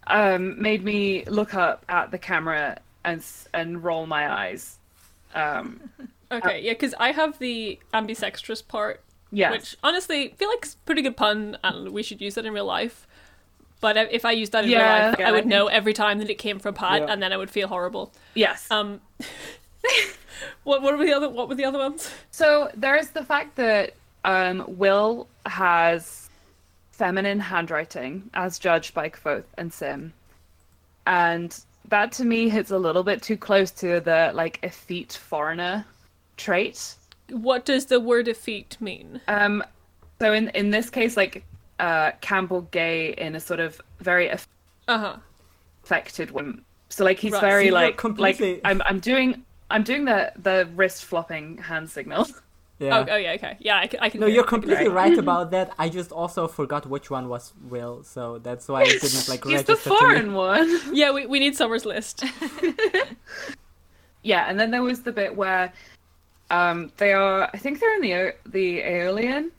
um made me look up at the camera and and roll my eyes. Um Okay, yeah, because I have the ambisextrous part, yes. which honestly I feel like is a pretty good pun, and we should use it in real life. But if- if I used that in Yeah, real life, yeah, I I would think- know every time that it came from Pat, Yeah. and then I would feel horrible. Yes. Um, what what were the other what were the other ones? So there's the fact that um, Will has feminine handwriting as judged by Kvothe and Sim. And that to me hits a little bit too close to the like effete foreigner trait. What does the word effete mean? Um, so in in this case, like uh, Campbell Gay in a sort of very Uh huh. affected one. So like he's Right, very so like completely- like I'm I'm doing I'm doing the the wrist flopping hand signal. Yeah. Oh, oh yeah. Okay. Yeah. I can. I can No, you're it, completely hear it. right about that. I just also forgot which one was Will, so that's why it didn't like he's the register to me. foreign one. Yeah. We we need Summer's list. Yeah, and then there was the bit where um, they are. I think they're in the the Aeolian,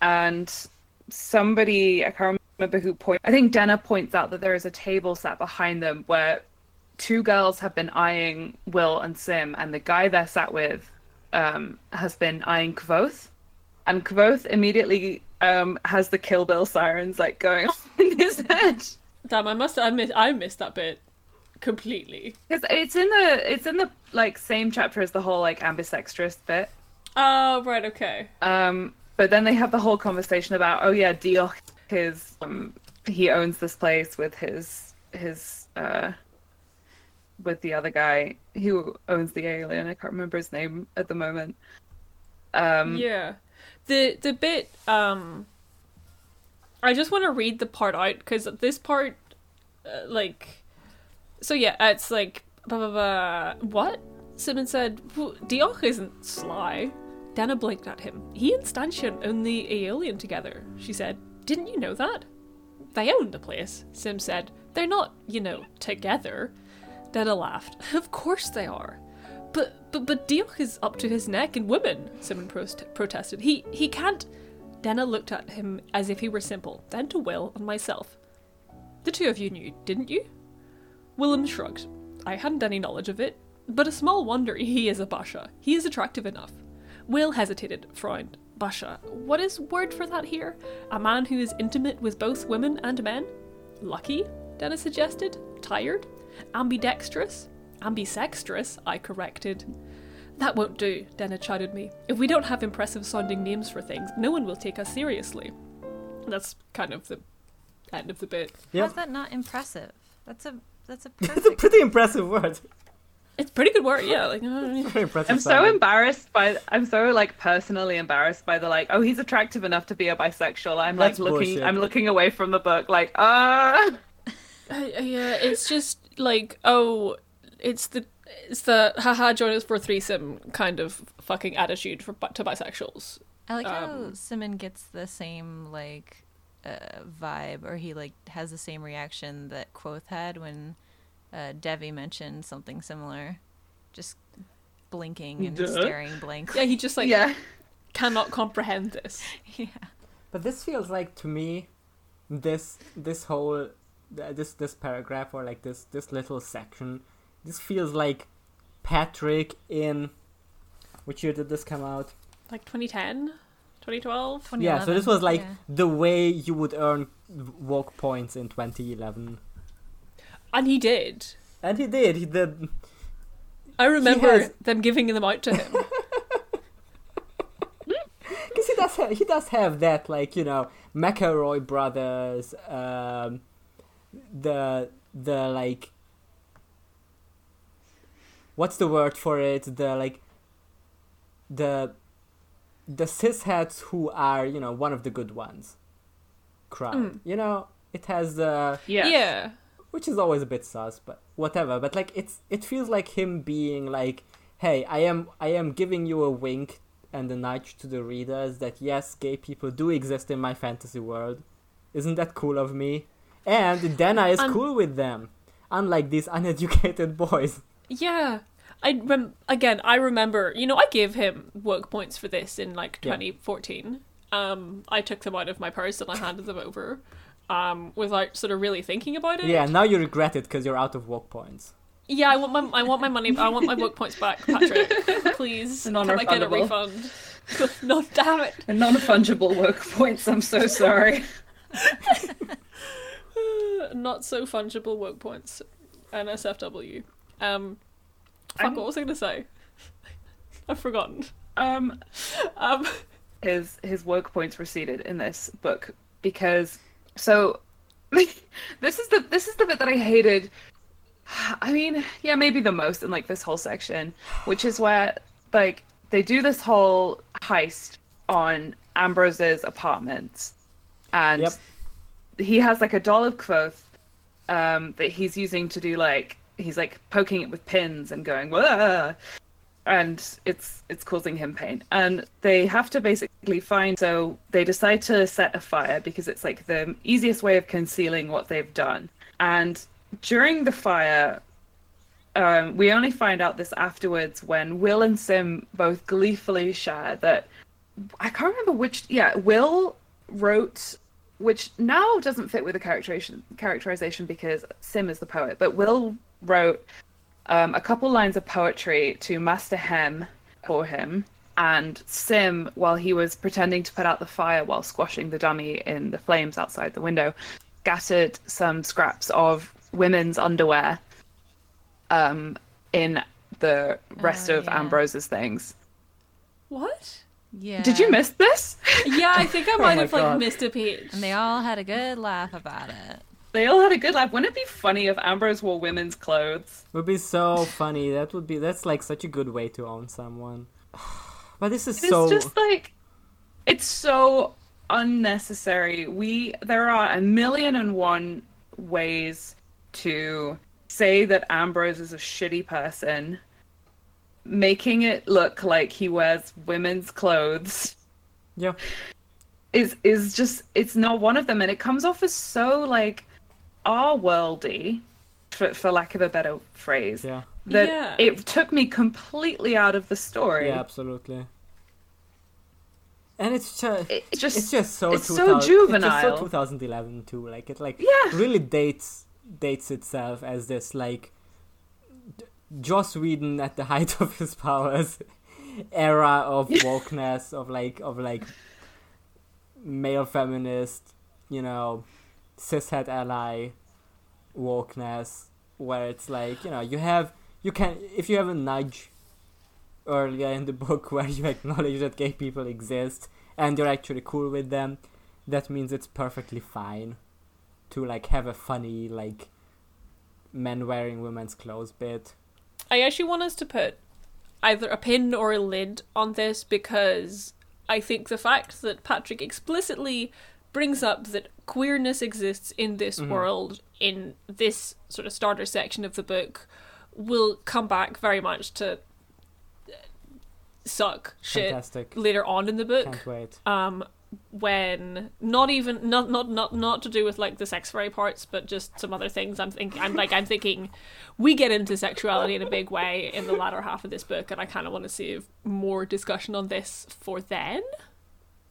and somebody I can't remember who point. I think Denna points out that there is a table sat behind them where two girls have been eyeing Will and Sim, and the guy they're sat with um, has been eyeing Kvothe, and Kvothe immediately um, has the Kill Bill sirens like going off in his head. Damn. I must. Missed. I missed that bit completely. Because it's in the it's in the like same chapter as the whole like ambisextrous bit. Oh right. Okay. Um, but then they have the whole conversation about, oh yeah, Deoch is um, he owns this place with his his uh with the other guy who owns the Aeolian. I can't remember his name at the moment. Um, Yeah. The the bit um I just want to read the part out cuz this part uh, like so yeah, it's like blah, blah, blah. what? Simon said, "Well, Deoch isn't sly. Dana blinked at him. He and Stanchion own the Aeolian together, she said. Didn't you know that? They own the place, Sim said. They're not, you know, together. Dana laughed. Of course they are. But but but Deoch is up to his neck in women, Simon prost- protested. He he can't. Dana looked at him as if he were simple, then to Will and myself. The two of you knew, didn't you? Wilem shrugged. I hadn't any knowledge of it, but a small wonder he is a Basha. He is attractive enough. Will hesitated, frowned. Basha, what is word for that here? A man who is intimate with both women and men? Lucky? Dennis suggested. Tired? Ambidextrous? Ambisextrous, I corrected. That won't do, Denna chided me. If we don't have impressive sounding names for things, no one will take us seriously. That's kind of the end of the bit. Yep. How's that not impressive? That's a that's a It's a pretty impressive word. It's pretty good word, yeah. Like, uh, impressive. I'm so sounding. embarrassed by. I'm so like personally embarrassed by the like. Oh, he's attractive enough to be a bisexual. I'm That's like looking. bullshit. I'm looking away from the book. Like, ah. I- I- yeah, it's just like, oh, it's the it's the haha join us for threesome kind of fucking attitude for bi- to bisexuals. I like how um, Simon gets the same like uh, vibe, or he like has the same reaction that Kvothe had when uh, Devi mentioned something similar, just blinking and Duh. staring blankly. Yeah, he just like yeah. cannot comprehend this. yeah. But this feels like to me, this this whole this this paragraph or like this this little section, this feels like Patrick in. Which year did this come out? Like 2010, 2012. Yeah, so this was like yeah. the way you would earn walk points in 2011, And he did. and he did. He did. I remember has- them giving them out to him. Because he does have, he does have that like you know McElroy brothers, um, the the like what's the word for it? The like the the cishets who are you know one of the good ones. Crowd, Mm. you know, it has the Yeah. Yeah. which is always a bit sus, but whatever. But like it's it feels like him being like, hey, I am I am giving you a wink and a nudge to the readers that yes, gay people do exist in my fantasy world. Isn't that cool of me? And Dana is Um, cool with them, unlike these uneducated boys. Yeah. I rem- again, I remember, you know, I gave him work points for this in like Yeah. 2014. Um, I took them out of my purse and I handed them over, um, without sort of really thinking about it. Yeah, now you regret it because you're out of work points. Yeah, I want my I want my money. I want my work points back, Patrick. Please, can I get a refund? no, damn it. And non-fungible work points. I'm so sorry. not so fungible work points. NSFW. Um, fuck. I'm- What was I gonna say? I've forgotten. Um, Um, his his woke points receded in this book because so this is the this is the bit that I hated. I mean, yeah, maybe the most in like this whole section, which is where like they do this whole heist on Ambrose's apartment, and Yep. he has like a doll of Kvothe um, that he's using to do like he's like poking it with pins and going Wah! and it's it's causing him pain and they have to basically find so they decide to set a fire because it's like the easiest way of concealing what they've done and during the fire um, we only find out this afterwards when will and sim both gleefully share that i can't remember which yeah will wrote which now doesn't fit with the characterization characterization because sim is the poet but will wrote um, a couple lines of poetry to Master Hemme for him, and Sim, while he was pretending to put out the fire while squashing the dummy in the flames outside the window, scattered some scraps of women's underwear um, in the rest Oh, of yeah. Ambrose's things. what? Yeah. Did you miss this? Yeah, I think I might my have like missed a page. And they all had a good laugh about it. They all had a good laugh. Wouldn't it be funny if Ambrose wore women's clothes? Would be so funny. That would be that's like such a good way to own someone. But this is It's so just like it's so unnecessary. We there are a million and one ways to say that Ambrose is a shitty person, making it look like he wears women's clothes yeah. is is just it's not one of them and it comes off as so like our worldy for, for lack of a better phrase Yeah. that Yeah. it took me completely out of the story Yeah, absolutely. And it's just it's just it's just so it's so 2000 It's juvenile. just so 2011 too. Like it like Yeah. really dates dates itself as this like d- Joss Whedon at the height of his powers era of wokeness of like of like male feminist, you know, cishet ally wokeness where it's like, you know, you have you can if you have a nudge earlier in the book where you acknowledge that gay people exist and you're actually cool with them, that means it's perfectly fine to like have a funny like men wearing women's clothes bit. I actually want us to put either a pin or a lid on this because I think the fact that Patrick explicitly brings up that queerness exists in this Mhm. world in this sort of starter section of the book will come back very much to uh, suck shit Fantastic. later on in the book um when not even not not not not to do with like the sex fairy parts but just some other things i'm thinking i'm like i'm thinking we get into sexuality in a big way in the latter half of this book and i kind of want to save more discussion on this for then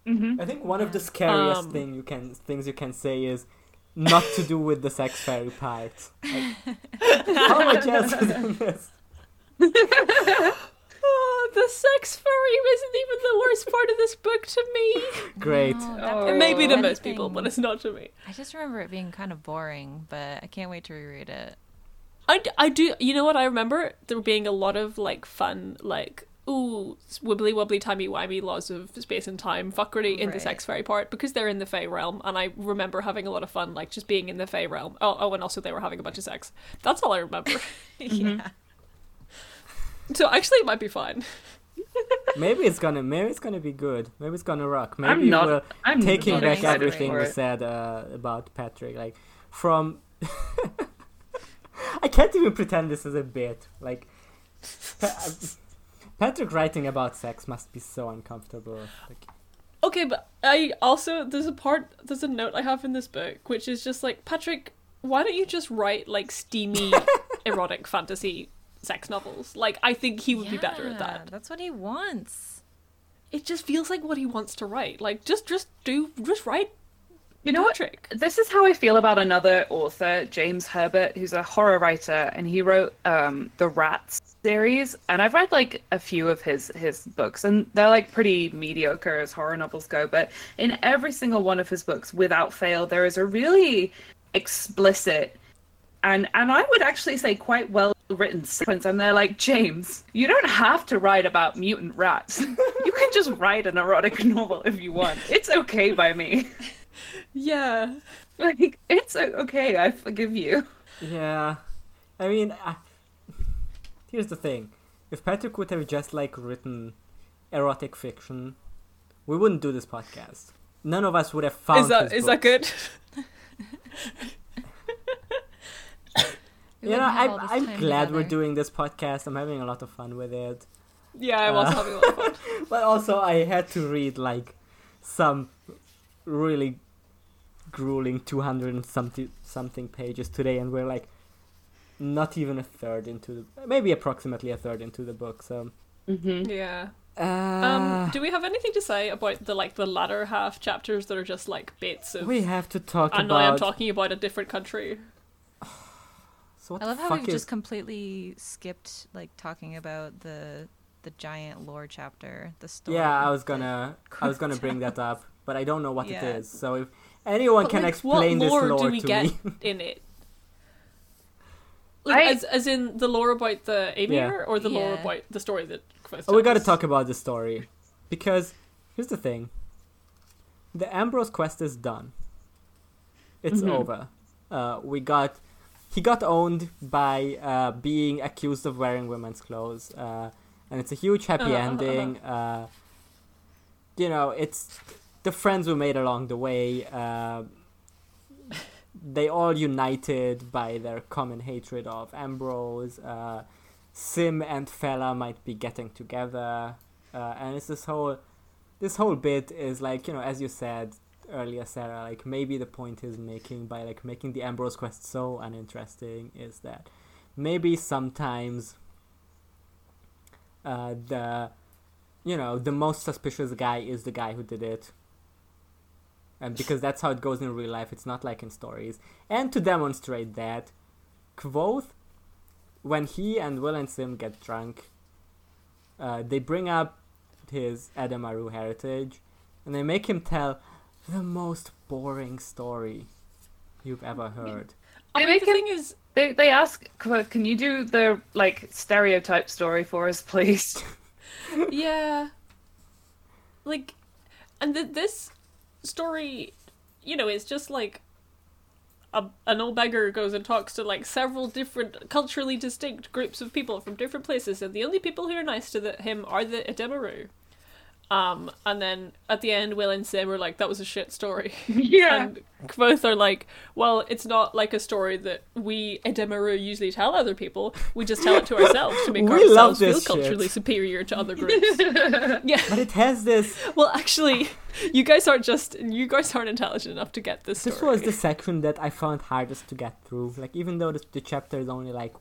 Mhm. I think one of the scariest Um, thing you can things you can say is not to do with the sex fairy part. Like, how much else is in this? oh, the sex fairy isn't even the worst part of this book to me Great. No, it may be to most people but it's not to me I just remember it being kind of boring, but I can't wait to reread it. I, I do you know what I remember there being a lot of like fun like ooh wibbly wobbly timey wimey laws of space and time fuckery in the sex fairy part because they're in the Fey realm and I remember having a lot of fun like just being in the Fey realm oh oh and also they were having a bunch of sex that's all I remember yeah. so actually it might be fine Maybe it's gonna maybe it's gonna be good. Maybe it's gonna rock. Maybe I'm not. we're I'm taking not back everything we said uh, about Patrick. Like from I can't even pretend this is a bit. Like Pa- Patrick writing about sex must be so uncomfortable. Like okay but I also there's a part there's a note I have in this book which is just like Patrick why don't you just write like steamy erotic fantasy sex novels like I think he would be better at Yeah, that That's what he wants. it just feels like what he wants to write. Like just just do just write You know what? Patrick. This is how I feel about another author, James Herbert, who's a horror writer, and he wrote um, the Rats series. And I've read like a few of his his books, and they're like pretty mediocre as horror novels go. But in every single one of his books, without fail, there is a really explicit and and I would actually say quite well written sequence and they're like James you don't have to write about mutant rats you can just write an erotic novel if you want it's okay by me Yeah. like it's okay I forgive you Yeah, I mean, uh, here's the thing: if Patrick would have just like written erotic fiction, we wouldn't do this podcast. None of us would have found. Is that his is that good? You know, I'm I'm time glad we're doing this podcast. I'm having a lot of fun with it. Yeah, I was Uh, having a lot of fun. But also, I had to read like some really grueling 200 and something something pages today, and we're like not even a third into the, maybe approximately a third into the book. So, mm-hmm. Yeah. uh, Um, do we have anything to say about the like the latter half chapters that are just like bits of? we have to talk I know I'm talking about a different country. so what I love the how fuck we've is just completely skipped like talking about the the giant lore chapter, the story. Yeah, I was gonna I was gonna bring that up, but I don't know what Yeah. it is. So if anyone But, can like, explain what this lore lore do we to get me, in it? Like, I- as as in the lore about the Amyr, or the lore about the story that. Quest oh, we got to talk about the story because here's the thing: the Ambrose quest is done. It's Mhm. over. Uh, we got he got owned by uh, being accused of wearing women's clothes, uh, and it's a huge happy Uh-huh, uh-huh, ending. Uh, you know, it's the friends we made along the way. They all united by their common hatred of Ambrose. Uh, Sim and Fela might be getting together, uh, and it's this whole this whole bit is like you know as you said earlier, Sarah. Like maybe the point is making by like making the Ambrose quest so uninteresting is that maybe sometimes uh, the you know the most suspicious guy is the guy who did it and because that's how it goes in real life it's not like in stories. And to demonstrate that Kvothe when he and will and sim get drunk uh, they bring up his Edema Ruh heritage and they make him tell the most boring story you've ever heard. I They mean, make the thing is, they, they ask can you do the like stereotype story for us please? Yeah, like, and th- this story, you know, it's just like a, an old beggar goes and talks to like several different culturally distinct groups of people from different places, and the only people who are nice to the, him are the Edema Ruh. Um, and then at the end, Will and Sim are like, "That was a shit story." yeah And both are like, well, it's not like a story that we Edema Ruh usually tell other people. We just tell it to ourselves to make We ourselves feel this culturally shit. superior to other groups. yeah. but it has this Well, actually, you guys aren't just you guys aren't intelligent enough to get this story. This was the section that I found hardest to get through. Like even though the, the chapter is only like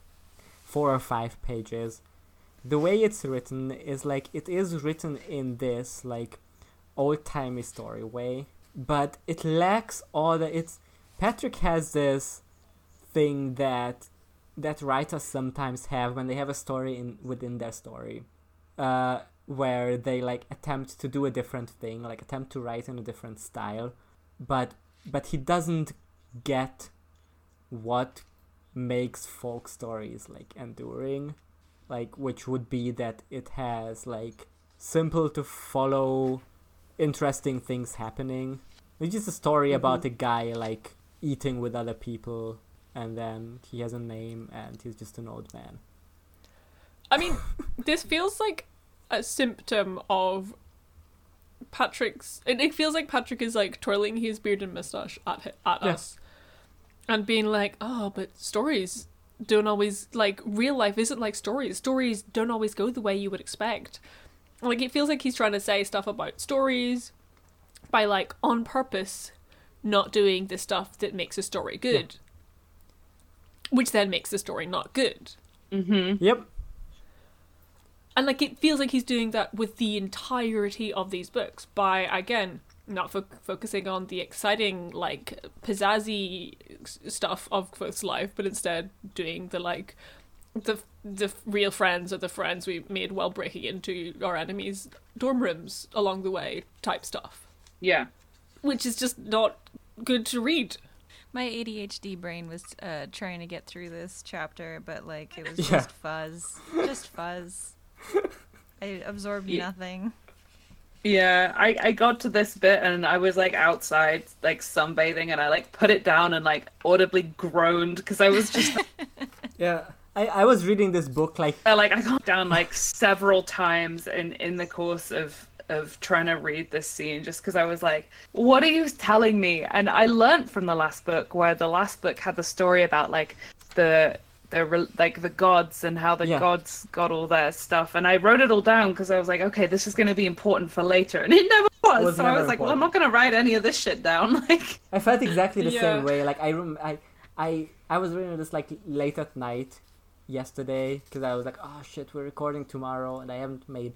four or five pages, the way it's written is like it is written in this like old timey story way, but it lacks all the it's Patrick has this thing that that writers sometimes have when they have a story in within their story. Uh, where they like attempt to do a different thing, like attempt to write in a different style, but but he doesn't get what makes folk stories like enduring like which would be that it has like simple to follow interesting things happening it's just a story mm-hmm. about a guy like eating with other people and then he has a name and he's just an old man I mean, this feels like a symptom of Patrick's. It, it feels like Patrick is like twirling his beard and mustache at at Yeah. us, and being like, "Oh, but stories don't always like real life isn't like stories. Stories don't always go the way you would expect." Like it feels like he's trying to say stuff about stories by like on purpose not doing the stuff that makes a story good, which then makes the story not good. mm-hmm yep And like it feels like he's doing that with the entirety of these books by again not fo- focusing on the exciting like pizzazzy stuff of Kvothe's life, but instead doing the like the the real friends or the friends we made while breaking into our enemies' dorm rooms along the way type stuff, yeah which is just not good to read. My ADHD brain was uh, trying to get through this chapter, but like it was Yeah. just fuzz, just fuzz. I absorbed Yeah. nothing. Yeah, I, I got to this bit and I was like outside, like sunbathing, and I like put it down and like audibly groaned because I was just Yeah, I, I was reading this book like I, like I got down like several times in in the course of of trying to read this scene just because I was like, what are you telling me? And I learnt from the last book where the last book had the story about like the the like the gods and how the Yeah. gods got all their stuff and I wrote it all down because I was like, okay, this is going to be important for later, and it never was. was so I never was like, well, I'm not going to write any of this shit down. Like, I felt exactly the Yeah. same way. Like I rem- I I I was reading this like late at night yesterday because I was like, oh shit, we're recording tomorrow, and I haven't made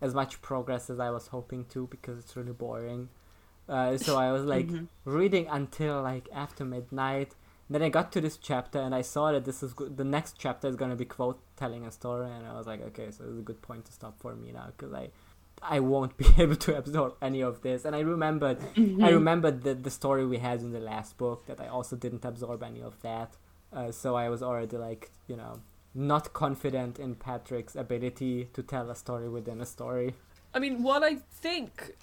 as much progress as I was hoping to because it's really boring. Uh, so I was like Mhm. reading until like after midnight. Then I got to this chapter and I saw that this is go- the next chapter is gonna be Kvothe telling a story, and I was like, okay, so it's a good point to stop for me now because I I won't be able to absorb any of this. And I remembered I remembered the the story we had in the last book that I also didn't absorb any of that. Uh, so I was already like, you know, not confident in Patrick's ability to tell a story within a story. I mean, what I think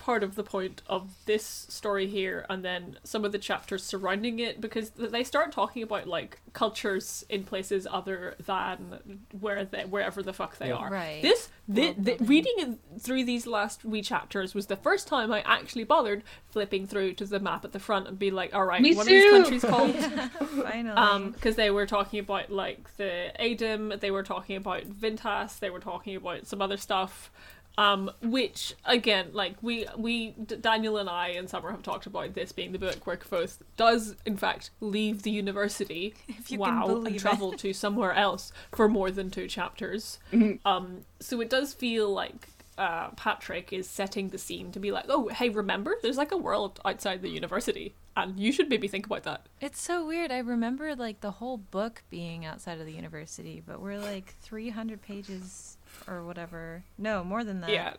part of the point of this story here and then some of the chapters surrounding it because they start talking about like cultures in places other than where they wherever the fuck they Yeah. are. Right. This the, the, building. reading through these last wee chapters was the first time I actually bothered flipping through to the map at the front and be like, all right, Me what are these countries called? Finally. um because they were talking about like the Adem, they were talking about Vintas, they were talking about some other stuff. Um, which again, like we we D- Daniel and I and Summer have talked about this being the book where Kvothe does in fact leave the university, If you wow, believe and it. travel to somewhere else for more than two chapters. Mm-hmm. Um, so it does feel like uh, Patrick is setting the scene to be like, oh, hey, remember, there's like a world outside the university, and you should maybe think about that. It's so weird. I remember like the whole book being outside of the university, but we're like 300 pages or whatever. No, more than that. Yeah,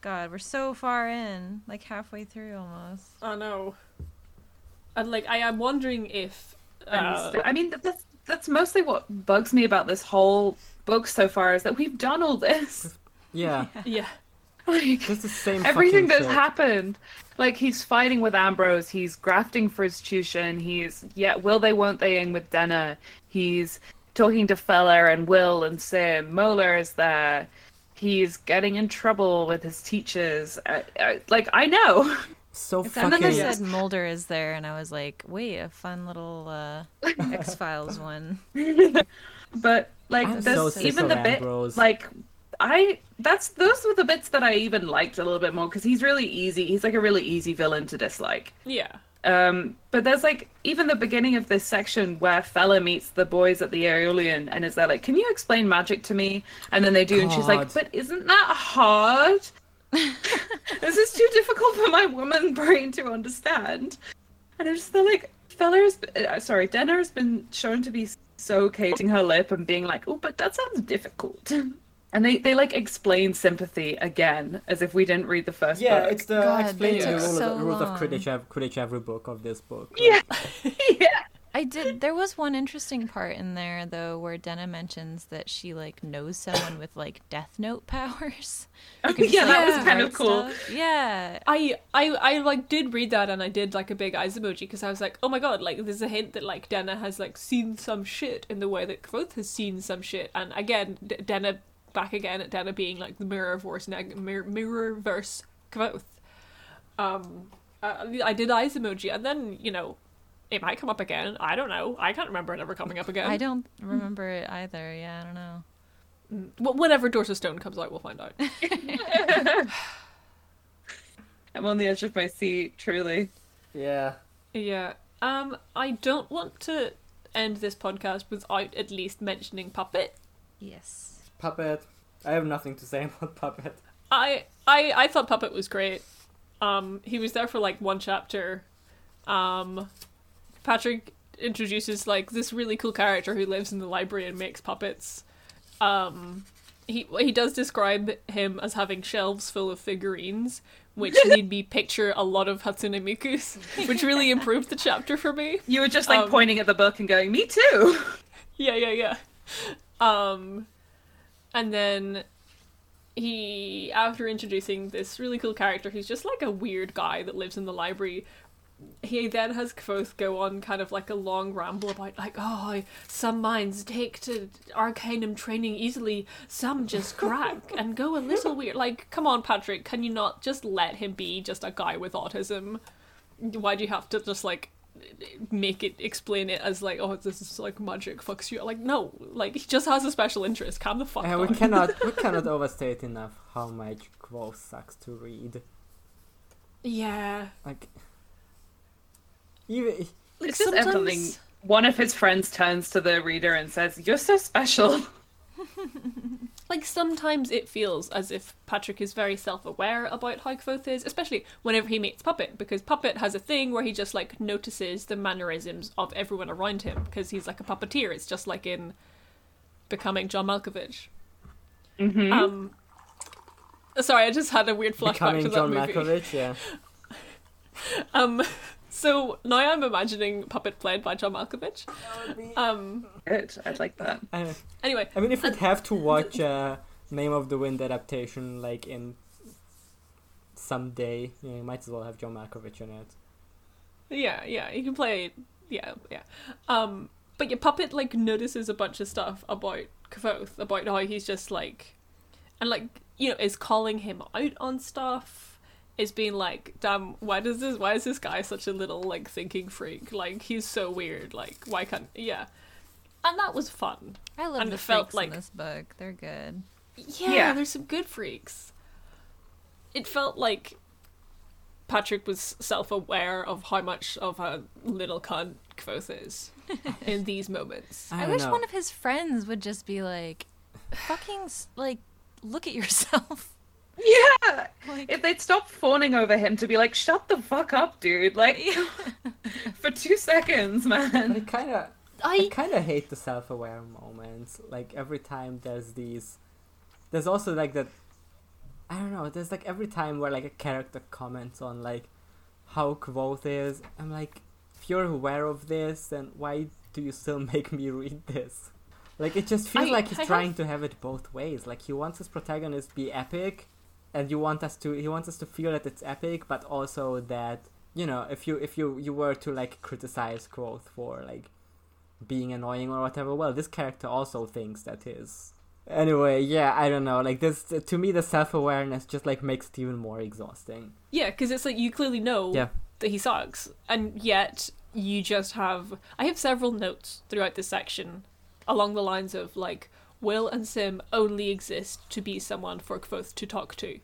God, we're so far in, like halfway through almost. I know. And like, I am wondering if. Uh, I mean, that's that's mostly what bugs me about this whole book so far is that we've done all this. Yeah, yeah, Like just the same. everything that's shit. happened. Like he's fighting with Ambrose, he's grafting for institution, he's yeah, will they won't they in with Denna. He's talking to Fela and Will and Sim. Mola is there. He's getting in trouble with his teachers. I, I, like I know. So And then they said Mulder is there, and I was like, wait, a fun little uh, X Files one. but like I'm there's so even the bit Ambrose. like I that's those were the bits that I even liked a little bit more because he's really easy. He's like a really easy villain to dislike. yeah. Um, but there's like even the beginning of this section where Fela meets the boys at the Aeolian and is there like, "Can you explain magic to me?" And then they do, and she's like, "But isn't that hard? this is too difficult for my woman brain to understand." And I'm just feel like Fela has, uh, sorry, Denna has been shown to be so casing her lip and being like, "Oh, but that sounds difficult." And they, they like explain sympathy again as if we didn't read the first Yeah, book. it's the God, explaining they the took rule so of, rules of long. Quidditch, Quidditch every book of this book. yeah, yeah. I did. There was one interesting part in there though, where Denna mentions that she like knows someone with like Death Note powers. Oh, Who just, yeah, that was kind of cool. stuff. Yeah, I, I, I like did read that and I did like a big eyes emoji because I was like, oh my god, like there's a hint that like Denna has like seen some shit in the way that Kvothe has seen some shit, and again, D- Denna back again at Denna being like the mirror verse neg- mirror, mirror verse Kvothe. Um, uh, I did eyes emoji, and then you know, it might come up again. I don't know. I can't remember it ever coming up again. I don't remember it either. Yeah, I don't know. Wh- Whenever Doors of Stone comes out, we'll find out. I'm on the edge of my seat, truly. Yeah. Yeah. Um, I don't want to end this podcast without at least mentioning Puppet. Yes. Puppet. I have nothing to say about Puppet. I I I thought Puppet was great. Um, he was there for like one chapter. Um, Patrick introduces like this really cool character who lives in the library and makes puppets. Um, he he does describe him as having shelves full of figurines, which made me picture a lot of Hatsune Miku's, which really improved the chapter for me. You were just like Um, pointing at the book and going, "Me too." Yeah, yeah, yeah. Um, and then he, after introducing this really cool character who's just like a weird guy that lives in the library, he then has Kvothe go on kind of like a long ramble about like, oh, some minds take to arcanum training easily, some just crack and go a little weird. Like, come on, Patrick, can you not just let him be just a guy with autism? Why do you have to just like make it explain it as like, oh, this is like magic fucks you? Like, no, like he just has a special interest. Calm the fuck And down. we cannot we cannot overstate enough how much Kvothe sucks to read. Yeah, Like even Like Like, just something. sometimes- One of his friends turns to the reader and says, "You're so special." like sometimes it feels as if Patrick is very self-aware about how Kvothe is, especially whenever he meets Puppet, because Puppet has a thing where he just like notices the mannerisms of everyone around him because he's like a puppeteer. It's just like in becoming John Malkovich. Mm-hmm. Um, sorry, I just had a weird flashback becoming to that John movie. Malkovich, yeah. Um, so now I'm imagining Puppet played by John Malkovich. Um, Good. I'd like that. I, anyway, I mean, if we'd have to watch uh, Name of the Wind adaptation, like in someday, you, know, you might as well have John Malkovich in it. Yeah, yeah, he can play. Yeah, yeah. Um, but your puppet like notices a bunch of stuff about Kvothe, about how he's just like, and like you know is calling him out on stuff. Is being like, damn, why does this? Why is this guy such a little like thinking freak? Like he's so weird. Like why can't? Yeah, and that was fun. I love And the it felt freaks like- in this book. They're good. Yeah, Yeah. there's some good freaks. It felt like Patrick was self-aware of how much of a little cunt Kvothe is in these moments. I, I, wish know. one of his friends would just be like, fucking, like, look at yourself. Yeah. Like, If they'd stop fawning over him to be like, "Shut the fuck up, dude!" Like for two seconds, But I man. kind of, I I kind of hate the self-aware moments. Like every time there's these, there's also like that. I don't know. There's like every time where like a character comments on like how Kvothe is. I'm like, if you're aware of this, then why do you still make me read this? Like it just feels I- like he's I have- trying to have it both ways. Like he wants his protagonist be epic, and you want us to. He wants us to feel that it's epic, but also that you know if you if you you were to like criticize Kvothe for like being annoying or whatever. Well, this character also thinks that his. Anyway, yeah, I don't know. Like this, to me, the self awareness just like makes it even more exhausting. yeah, because it's like you clearly know Yeah. that he sucks, and yet you just have. I have several notes throughout this section, along the lines of like, Will and Sim only exist to be someone for Kvothe to talk to,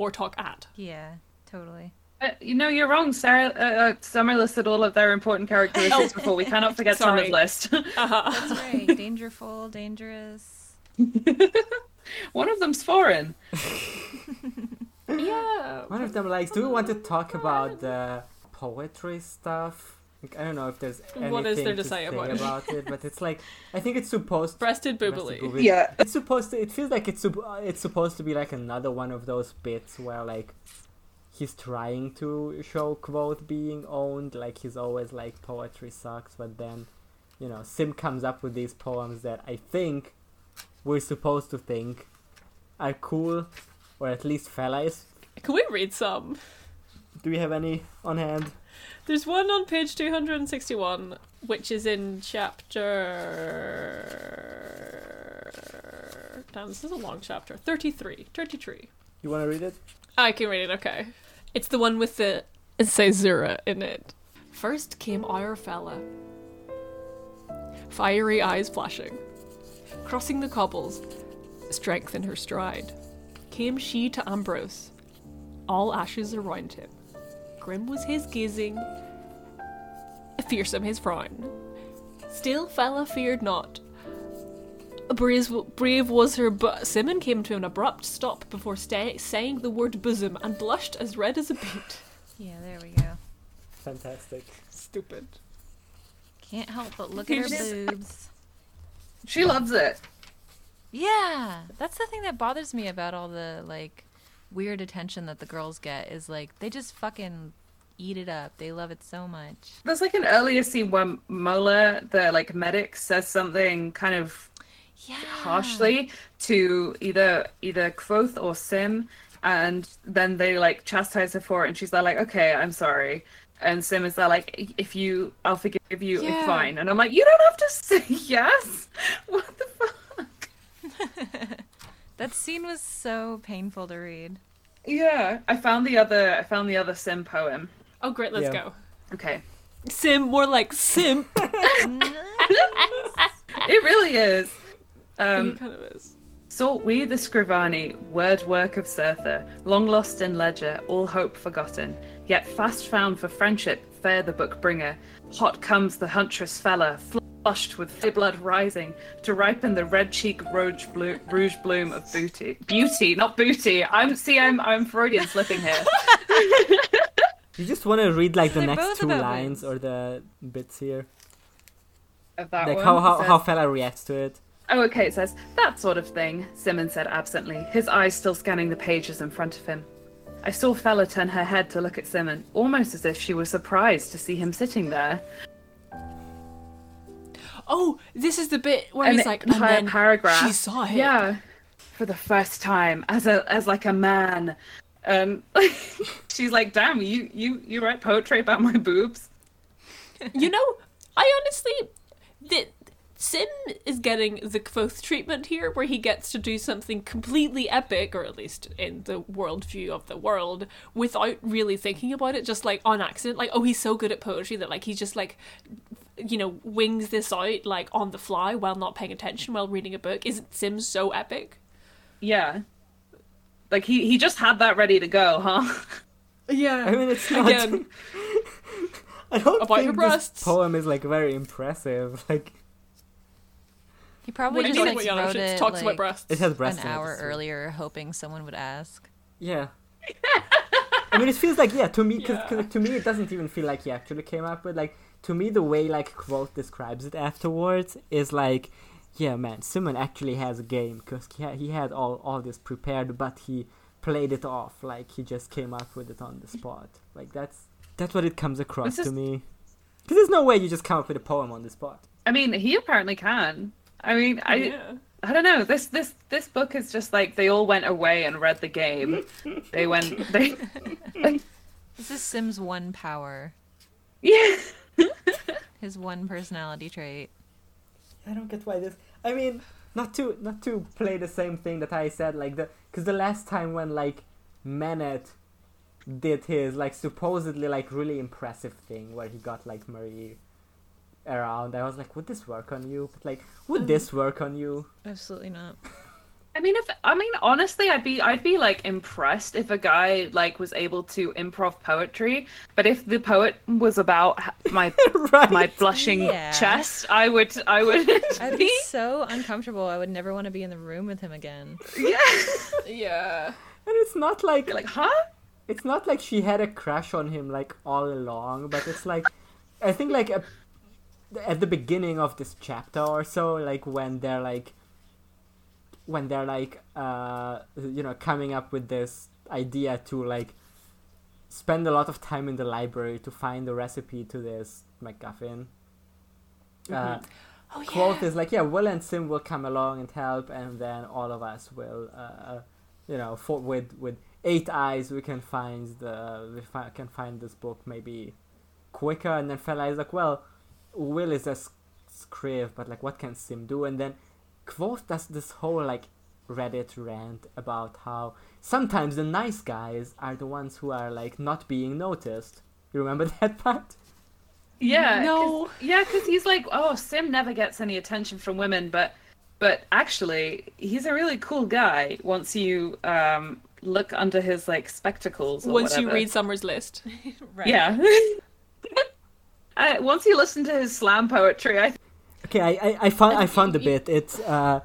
or talk at. yeah, totally. Uh, you know, you're wrong, Sarah. Uh, uh, Summer listed all of their important characteristics before. We cannot forget Sorry. Summer's list. Uh-huh. That's right. Dangerful, dangerous. One of them's foreign. yeah. One of them likes. Do we want to talk about the poetry stuff? Like, I don't know if there's anything What is there to to say about it? it, but it's like I think it's supposed. Breasted Breasted boobily. boobily. Yeah. It's supposed to. It feels like it's uh, it's supposed to be like another one of those bits where like he's trying to show Kvothe being owned. Like he's always like poetry sucks, but then you know Sim comes up with these poems that I think we're supposed to think are cool, or at least Fela is. Can we read some? Do we have any on hand? There's one on page 261, which is in chapter. Damn, this is a long chapter. 33. 33. You want to read it? I can read it, okay. It's the one with the Caesura in it. First came our Fela, fiery eyes flashing. Crossing the cobbles, strength in her stride, came she to Ambrose, all ashes around him. Grim was his gazing, fearsome his frown. Still Fela feared not. Brave, brave was her, but Simmon came to an abrupt stop before sta saying the word bosom and blushed as red as a beet. Yeah, there we go. Fantastic. Stupid. Can't help but look at her Pages- boobs. She loves it. Yeah, that's the thing that bothers me about all the like weird attention that the girls get is like they just fucking eat it up. They love it so much. There's like an earlier scene where Mola, the like medic, says something kind of Yeah. harshly to either either Kvothe or Sim, and then they like chastise her for it, and she's there like, "Okay, I'm sorry," and Sim is there like, "If you, I'll forgive you. Yeah. It's fine." And I'm like, "You don't have to say yes. What the fuck?" That scene was so painful to read. Yeah, I found the other. I found the other Sim poem. Oh, great, let's Yeah. go. Okay, Sim, more like Sim. it really is. he Um, kind of is. Sought we the Scrivani, word work of Cirtha, long lost in ledger, all hope forgotten, yet fast found for friendship, fair the book bringer. Hot comes the huntress Fela, flushed with blood rising, to ripen the red cheek rouge, blo- rouge bloom of booty. Beauty, not booty. I'm see, I'm I'm Freudian slipping here. You just want to read like the They're next two lines or the bits here, Of that like one. how how, says- how Fela reacts to it. Oh, okay, it says, that sort of thing, Simmons said absently, his eyes still scanning the pages in front of him. I saw Fela turn her head to look at Simmon, almost as if she was surprised to see him sitting there. Oh, this is the bit where An he's like, and entire then paragraph. she saw him. Yeah. For the first time, as a as like a man. Um she's like, damn, you you you write poetry about my boobs? You know, I honestly, the, Sim is getting the Kvothe treatment here, where he gets to do something completely epic, or at least in the worldview of the world, without really thinking about it, just like on accident. Like, oh, he's so good at poetry that like he just like, you know, wings this out like on the fly while not paying attention while reading a book. Isn't Sim so epic? Yeah. Like he he just had that ready to go, huh? Yeah. I mean, it's not. Again, I don't About think your this breasts. poem is like very impressive. Like He probably what do just you like think, Yana? wrote She it talks about like, breasts. it has an breasts. in it, hour it's earlier, hoping someone would ask. Yeah. I mean, it feels like yeah. To me, because Yeah. to me, it doesn't even feel like he actually came up with like. To me, the way like Kvothe describes it afterwards is like, yeah, man, Simmon actually has a game because he had, he had all all this prepared, but he played it off like he just came up with it on the spot. Like that's that's what it comes across This to me. Because there's no way you just come up with a poem on the spot. I mean, he apparently can. I mean, I yeah. I don't know. This this this book is just like they all went away and read the game. they went they This is Sim's one power, Yeah. his one personality trait. I don't get why this. I mean, not to not to play the same thing that I said, like the because the last time when like Manet did his like supposedly like really impressive thing where he got like Marie around, I was like, would this work on you? But like, would um, this work on you? Absolutely not. I mean, if I mean honestly, I'd be I'd be like impressed if a guy like was able to improv poetry. But if the poet was about my right? my blushing Yeah. chest, I would I would I'd be be so uncomfortable. I would never want to be in the room with him again. yeah. Yeah. And it's not like Be like, huh? it's not like she had a crush on him like all along, but it's like I think like a, at the beginning of this chapter or so, like when they're like when they're like uh you know coming up with this idea to like spend a lot of time in the library to find the recipe to this MacGuffin. Uh, Oh Kvothe is like, yeah, Will and Sim will come along and help, and then all of us will, uh, you know, for, with with eight eyes, we can find the we fi- can find this book maybe quicker. And then Fela is like, well, Will is a scrive, but like, what can Sim do? And then Kvothe does this whole like Reddit rant about how sometimes the nice guys are the ones who are like not being noticed. You remember that part? Yeah. No. Yeah, because he's like, oh, Sim never gets any attention from women, but but actually, he's a really cool guy. Once you um look under his like spectacles. Or Once you read Summer's list. Right. Yeah. uh, once you listen to his slam poetry, I Okay, I, I, I found I found a bit. It's uh,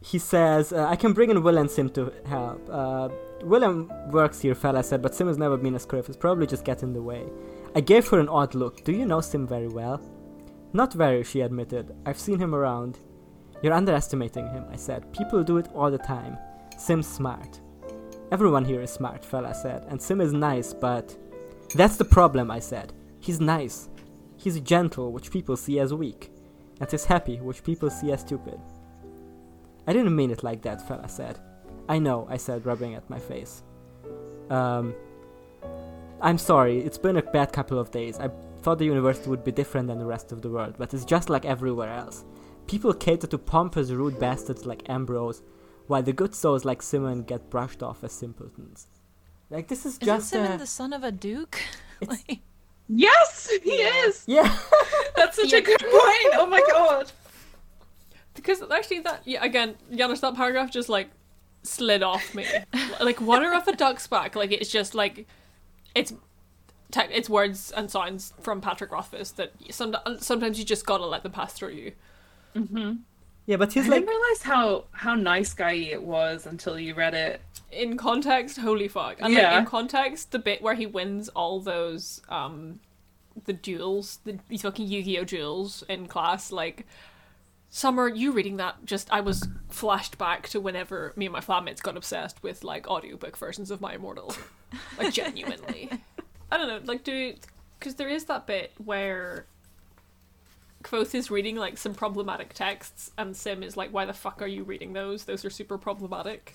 he says uh, I can bring in Will and Sim to help. Uh, Wilem works here, Fela said, but Sim has never been a script. It's probably just get in the way. I gave her an odd look. Do you know Sim very well? Not very, she admitted. I've seen him around. You're underestimating him, I said. People do it all the time. Sim's smart. Everyone here is smart, Fela said, and Sim is nice, but. That's the problem, I said. He's nice. He's gentle, which people see as weak, and he's happy, which people see as stupid. I didn't mean it like that, Fela said. I know, I said, rubbing at my face. Um. I'm sorry, it's been a bad couple of days. I thought the university would be different than the rest of the world, but it's just like everywhere else. People cater to pompous, rude bastards like Ambrose, while the good souls like Simmon get brushed off as simpletons. Like this is Isn't just Simmon a, the son of a duke? It's- Like- Yes, he Yeah. is. yeah. That's such a good point. Oh my god. Because actually, that yeah, again, Janusz, that paragraph just like slid off me, like water off a duck's back. Like it's just like it's tech it's words and sounds from Patrick Rothfuss that some, sometimes you just gotta let them pass through you. Mm-hmm. Yeah, but I he's like didn't realize how how nice guy it was until you read it. In context, holy fuck! And Yeah. like in context, the bit where he wins all those um the duels, the these fucking Yu-Gi-Oh duels in class, like. Summer, you reading that just I was flashed back to whenever me and my flatmates got obsessed with like audiobook versions of My Immortal. Like genuinely. I don't know, like do because there is that bit where Kvothe is reading like some problematic texts and Sim is like, Why the fuck are you reading those? Those are super problematic.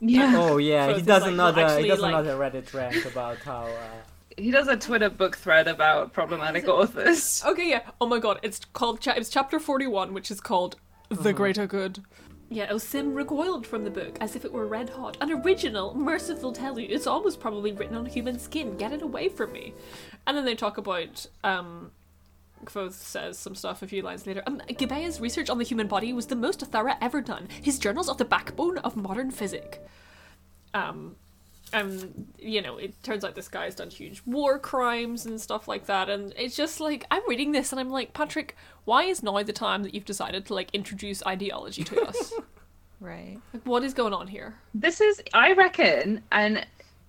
Yeah. Oh yeah, Kvothe he does like, another well, he actually, does like- another Reddit rant about how uh, He does a Twitter book thread about problematic authors. Okay, yeah. Oh my god, it's called cha- it's chapter 41, which is called The Greater Good. Yeah, oh, Sim recoiled from the book as if it were red hot. An original, merciful tell you, it's almost probably written on human skin. Get it away from me. And then they talk about, um, Kvothe says some stuff a few lines later. Um, Gibeah's research on the human body was the most thorough ever done. His journals are the backbone of modern physics. Um, and you know, it turns out this guy's done huge war crimes and stuff like that, and it's just like I'm reading this and I'm like, Patrick, why is now the time that you've decided to like introduce ideology to us? Right. like, what is going on here? This is, I reckon, and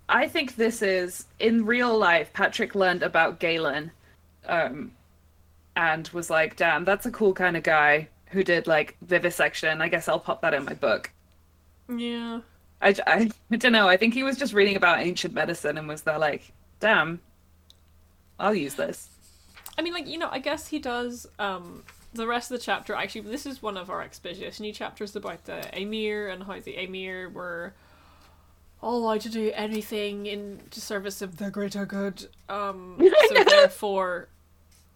I think this is in real life. Patrick learned about Galen, um, and was like, "Damn, that's a cool kind of guy who did like vivisection. I guess I'll pop that in my book." Yeah, I, I, I don't know. I think he was just reading about ancient medicine and was there like, "Damn, I'll use this." I mean, like you know, I guess he does. Um, the rest of the chapter actually, this is one of our exposition chapters about the Amyr and how the Amyr were all allowed to do anything in service of the greater good. Um, so therefore,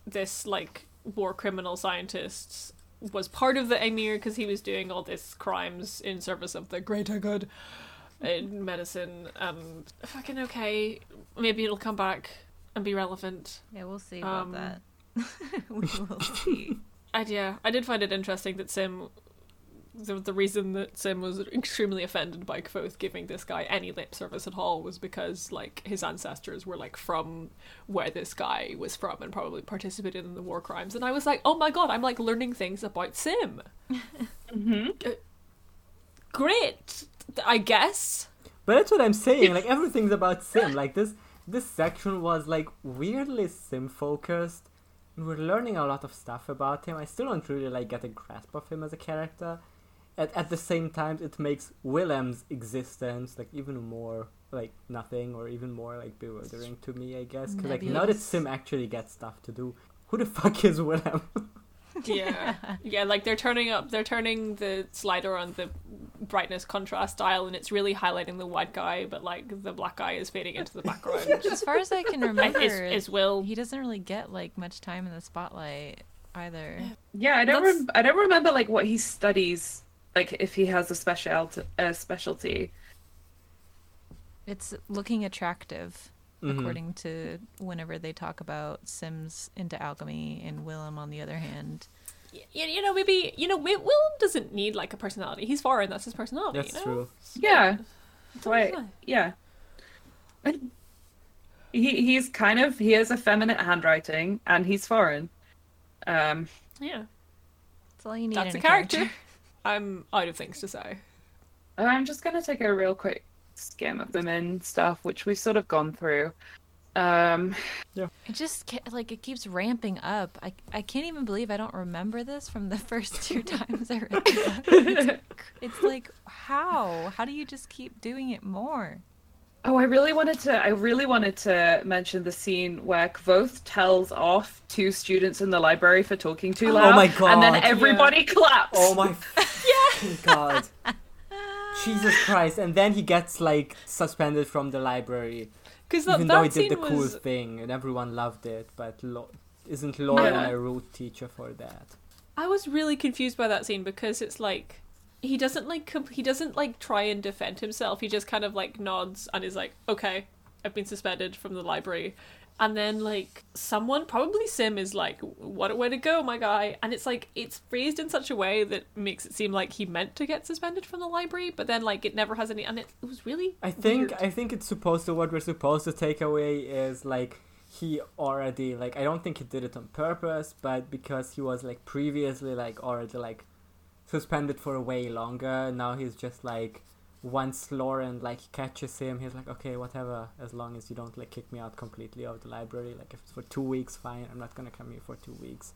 this like war criminal scientist was part of the Amyr because he was doing all these crimes in service of the greater good in medicine. And fucking okay, maybe it'll come back and be relevant. Yeah, we'll see about Um, that. we will see. I, yeah, I did find it interesting that Sim. The, the reason that Sim was extremely offended by Kvothe giving this guy any lip service at all was because, like, his ancestors were, like, from where this guy was from and probably participated in the war crimes. And I was like, oh my god, I'm, like, learning things about Sim. Mm-hmm. Great, I guess. But that's what I'm saying. Like everything's about Sim. Like this this section was like weirdly Sim focused. We're learning a lot of stuff about him. I still don't really like get a grasp of him as a character. At at the same time, it makes Wilem's existence like even more like nothing or even more like bewildering to me. I guess because like now that Sim actually gets stuff to do, who the fuck is Willem? Yeah, yeah. Like they're turning up, they're turning the slider on the brightness contrast dial, and it's really highlighting the white guy, but like the black guy is fading into the background. As far as I can remember, is, is Will he doesn't really get like much time in the spotlight either. Yeah, I don't. Rem- I don't remember like what he studies. Like if he has a special a specialty. It's looking attractive, Mhm. according to whenever they talk about Sims into alchemy and Wilem on the other hand. y- you know, maybe you know, Will Will doesn't need like a personality. He's foreign. That's his personality. That's you know? true. Yeah, That's right. fine. Yeah. He he's kind of he has effeminate handwriting and he's foreign. Um, Yeah, That's all you need that's in a character. I'm out of things to say. I'm just gonna take a real quick skim of the men stuff, which we've sort of gone through. Um, yeah. It just like it keeps ramping up. I I can't even believe I don't remember this from the first two times I read the book. It's, it's like how? How do you just keep doing it more? Oh, I really wanted to. I really wanted to mention the scene where Kvothe tells off two students in the library for talking too loud. Oh loud. my And then God, everybody claps. Oh my fucking god. Jesus Christ. And then he gets like suspended from the library. Because that, even that though he did the cool was thing and everyone loved it, but Lo- isn't Laura Yeah. a root teacher for that? I was really confused by that scene because it's like he doesn't like com- he doesn't like try and defend himself. He just kind of like nods and is like, "Okay, I've been suspended from the library." And then like someone, probably Sim, is like, "What a way to go, my guy!" And it's like it's phrased in such a way that makes it seem like he meant to get suspended from the library, but then like it never has any. And it, it was really. I think weird. I think it's supposed to what we're supposed to take away is like he already like I don't think he did it on purpose, but because he was like previously like already like suspended for a way longer, now he's just like once Lorren like catches him, he's like, Okay, whatever, as long as you don't like kick me out completely of the library, like if it's for two weeks, fine, I'm not gonna come here for two weeks.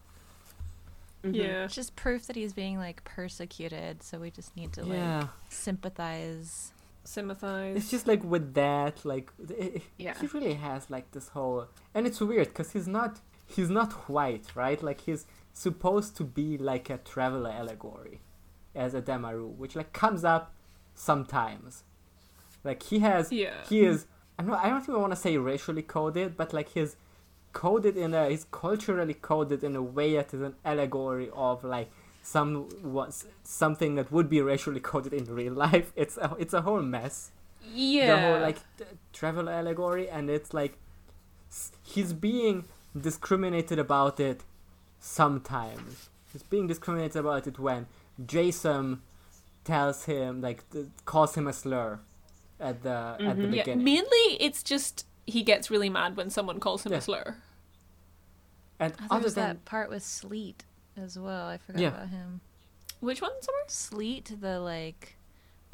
Mhm. Yeah. It's just proof that he's being like persecuted. So we just need to like Yeah. sympathize. sympathize. It's just like with that, like it, Yeah. he really has like this whole, and it's weird because he's not he's not white, right? Like he's supposed to be like a traveler allegory, as Edema Ruh, which like comes up sometimes. Like he has, Yeah. he is. I don't, I don't even want to say racially coded, but like he's coded in a, he's culturally coded in a way that is an allegory of like some was something that would be racially coded in real life. It's a, it's a whole mess yeah. the whole like t- travel allegory and it's like he's being discriminated about it sometimes he's being discriminated about it when jason tells him like calls him a slur at the at the Mhm. Mm-hmm. yeah. beginning Mainly, it's just he gets really mad when someone calls him Yeah. a slur. and Oh, there other than that part with Sleet as well. I forgot Yeah. about him. Which one, Summer? Sleet, the like,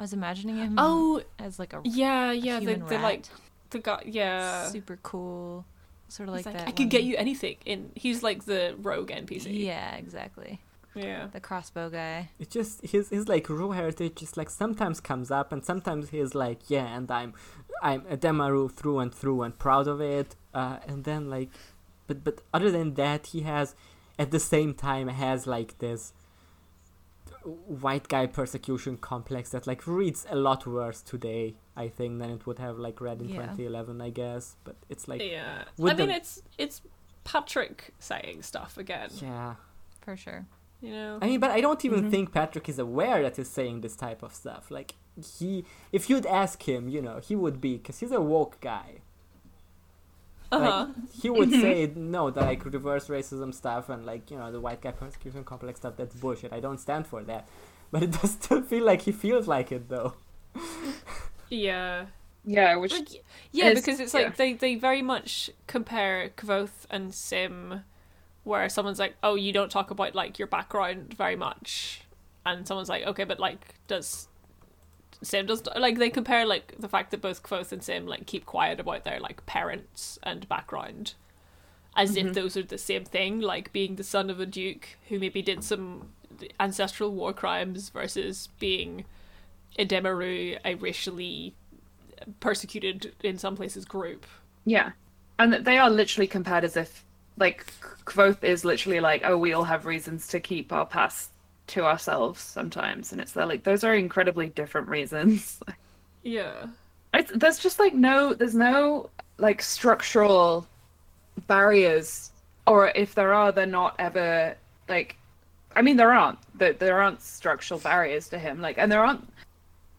I was imagining him Oh, as like a yeah, yeah. The, human the rat. like the guy. Yeah. super cool, sort of He's like, like, that. I could get you anything. In he's like the rogue NPC. Yeah, exactly. Yeah. The crossbow guy. it just his his like raw heritage just like sometimes comes up and sometimes he's like yeah and i'm i'm Edema Ruh through and through and proud of it uh, and then like but but other than that he has at the same time has like this white guy persecution complex that like reads a lot worse today i think than it would have like read in Yeah. 2011 i guess but it's like Yeah. with I mean, it's it's Patrick saying stuff again. yeah For sure. You know. I mean, but I don't even Mhm. think Patrick is aware that he's saying this type of stuff. Like he, if you'd ask him, you know, he would be because he's a woke guy. Uh huh. Like he would say no, the like reverse racism stuff and like you know the white guy persecution complex stuff. That's bullshit. I don't stand for that. But it does still feel like he feels like it though. yeah. Yeah, which Like, yeah, is- because it's yeah. like they they very much compare Kvothe and Sim, where someone's like, "Oh, you don't talk about like your background very much," and someone's like, "Okay, but like does." Sim does like they compare like the fact that both Kvothe and Sim like keep quiet about their like parents and background, as if mm-hmm. those are the same thing, like being the son of a duke who maybe did some ancestral war crimes versus being Edema Ruh, a racially persecuted in some places group. Yeah, and they are literally compared as if like Kvothe is literally like, oh, we all have reasons to keep our past to ourselves sometimes, and it's they're like those are incredibly different reasons. Yeah. It's, there's just like no, there's no like structural barriers, or if there are, they're not ever like. I mean, there aren't. There, there aren't structural barriers to him. Like, and there aren't.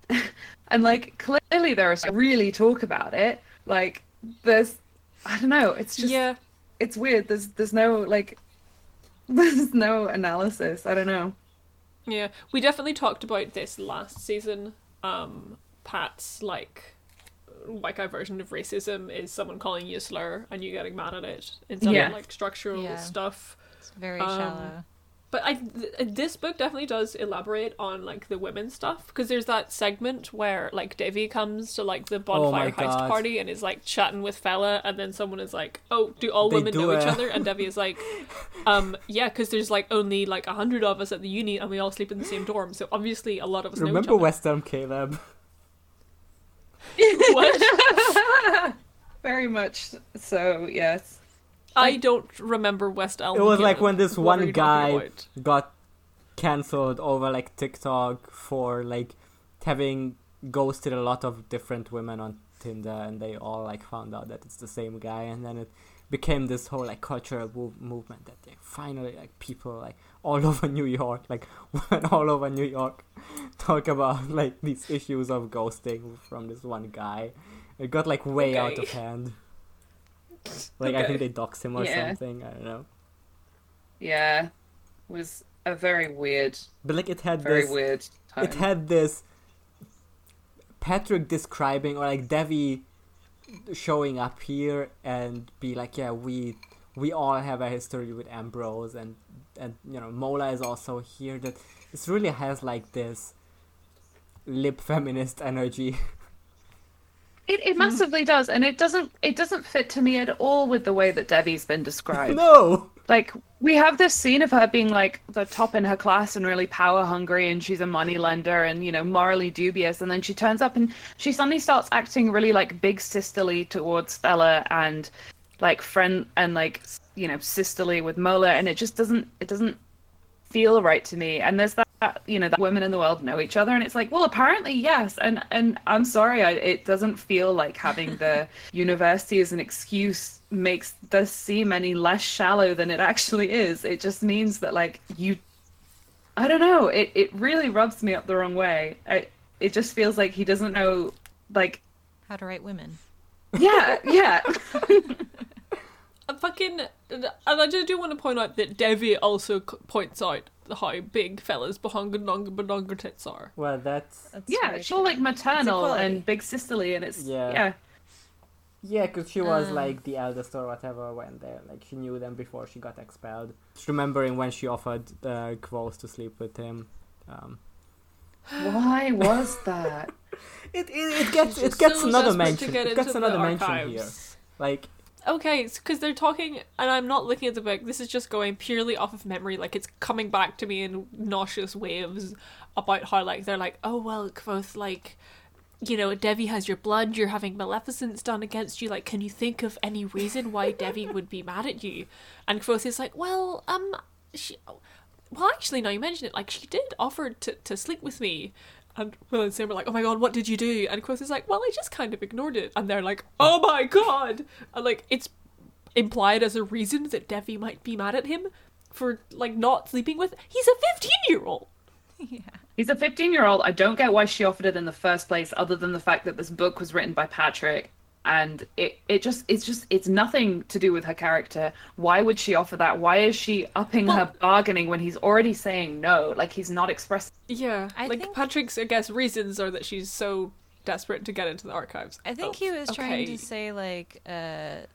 and like clearly, there is really talk about it. Like, there's, I don't know. It's just, yeah. it's weird. There's, there's no like, there's no analysis. I don't know. Yeah. We definitely talked about this last season. Um Pat's like white guy version of racism is someone calling you a slur and you getting mad at it instead Yeah. of like structural Yeah. stuff. It's very Um, shallow. But I th- this book definitely does elaborate on like the women stuff because there's that segment where like Devi comes to like the Oh bonfire heist God. party and is like chatting with Fela and then someone is like, "Oh, do all They women do know each other?" And Devi is like, "Um, yeah, because there's like only like a hundred of us at the uni and we all sleep in the same dorm, so obviously a lot of us know Remember each other." West Elm Caleb? what? Very much so, yes. I don't remember West Elm. It was like when this one guy got cancelled over like TikTok for like having ghosted a lot of different women on Tinder, and they all like found out that it's the same guy, and then it became this whole like cultural move- movement that they finally like people like all over New York, like women all over New York, talk about like these issues of ghosting from this one guy. It got like way out of hand. Like I think they doxed him or Yeah. something. I don't know. Yeah. Was a very weird, But like it had very this weird it had this Patrick describing or like Devi showing up here and be like, yeah, we we all have a history with Ambrose and and you know Mola is also here. That this really has like this lip feminist energy. It, it hmm. massively does, and it doesn't it doesn't fit to me at all with the way that Devi's been described. no, Like we have this scene of her being like the top in her class and really power hungry, and she's a money lender and you know morally dubious, and then she turns up and she suddenly starts acting really like big sisterly towards Stella and like friend and like you know sisterly with Mola, and it just doesn't it doesn't feel right to me. And there's that you know that women in the world know each other, and it's like well apparently yes, and and I'm sorry, I, it doesn't feel like having the university as an excuse makes this seem any less shallow than it actually is. It just means that like you, I don't know, it it really rubs me up the wrong way. I, it just feels like he doesn't know like How to write women. yeah yeah I fucking and I just do want to point out that Devi also points out how big Fela's Bahanga Nonga Banonga tits are. well that's That's yeah. very It's all like maternal and big sisterly, and it's Yeah. yeah. yeah, because she was Um. like the eldest or whatever when they like she knew them before she got expelled. Just remembering when she offered uh, Kvothe to sleep with him. Um, Why was that? It it, it gets it gets so another mention. It gets another mention here. Like Okay, because they're talking, and I'm not looking at the book. This is just going purely off of memory. Like it's coming back to me in nauseous waves about how like they're like, oh well, Kvothe, like, you know, Devi has your blood. You're having maleficence done against you. Like, can you think of any reason why Devi would be mad at you? And Kvothe is like, well, um, she, well, actually, now you mention it, like she did offer to to sleep with me. And Will and Sam are like, oh my god, what did you do? And Kvothe is like, well, I just kind of ignored it. And they're like, oh, oh my god! And like, it's implied as a reason that Devi might be mad at him for like not sleeping with. He's a 15 year old! yeah. He's a 15 year old. I don't get why she offered it in the first place, other than the fact that this book was written by Patrick. And it, it just, it's just, it's nothing to do with her character. Why would she offer that? Why is she upping Well- her bargaining when he's already saying no? Like he's not expressing. Yeah, I like think- Patrick's, I guess, reasons are that she's so desperate to get into the archives. I think Oh, he was trying to say like uh th-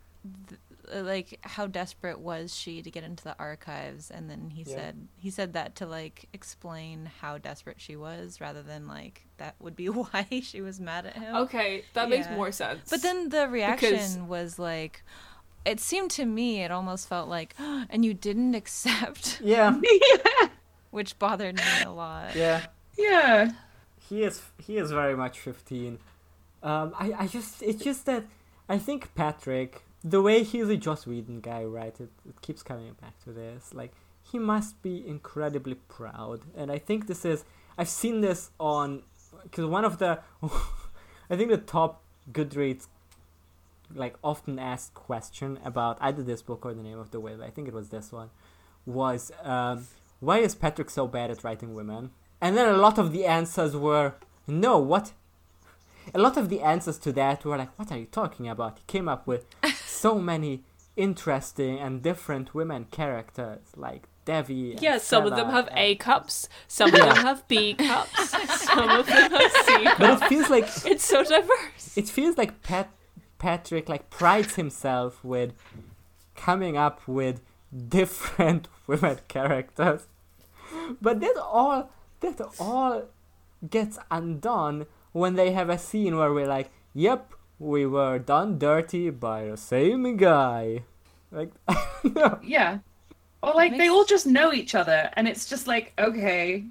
uh, like how desperate was she to get into the archives and then he Yeah. said he said that to like explain how desperate she was rather than like that would be why she was mad at him. Okay, that makes more sense. But then the reaction was like it seemed to me it almost felt like and you didn't accept yeah, which bothered me a lot. yeah. Yeah. He is he is very much fifteen. Um, I I just it's just that I think Patrick the way he's a Joss Whedon guy, right? It, it keeps coming back to this. Like he must be incredibly proud, and I think this is I've seen this on because one of the I think the top Goodreads like often asked question about either this book or the name of the whale. I think it was this one. Was um, why is Patrick so bad at writing women? And then a lot of the answers were no. What? A lot of the answers to that were like, what are you talking about? He came up with so many interesting and different women characters like Devi. and yeah, some of them have and- A cups, some of them have B cups, some of them have C But it feels like It's so diverse. it feels like Pat Patrick like prides himself with coming up with different women characters. But that all that all gets undone when they have a scene where we're like, "Yep, we were done dirty by the same guy." Like, no. Yeah. Or like they all just know each other, and it's just like okay,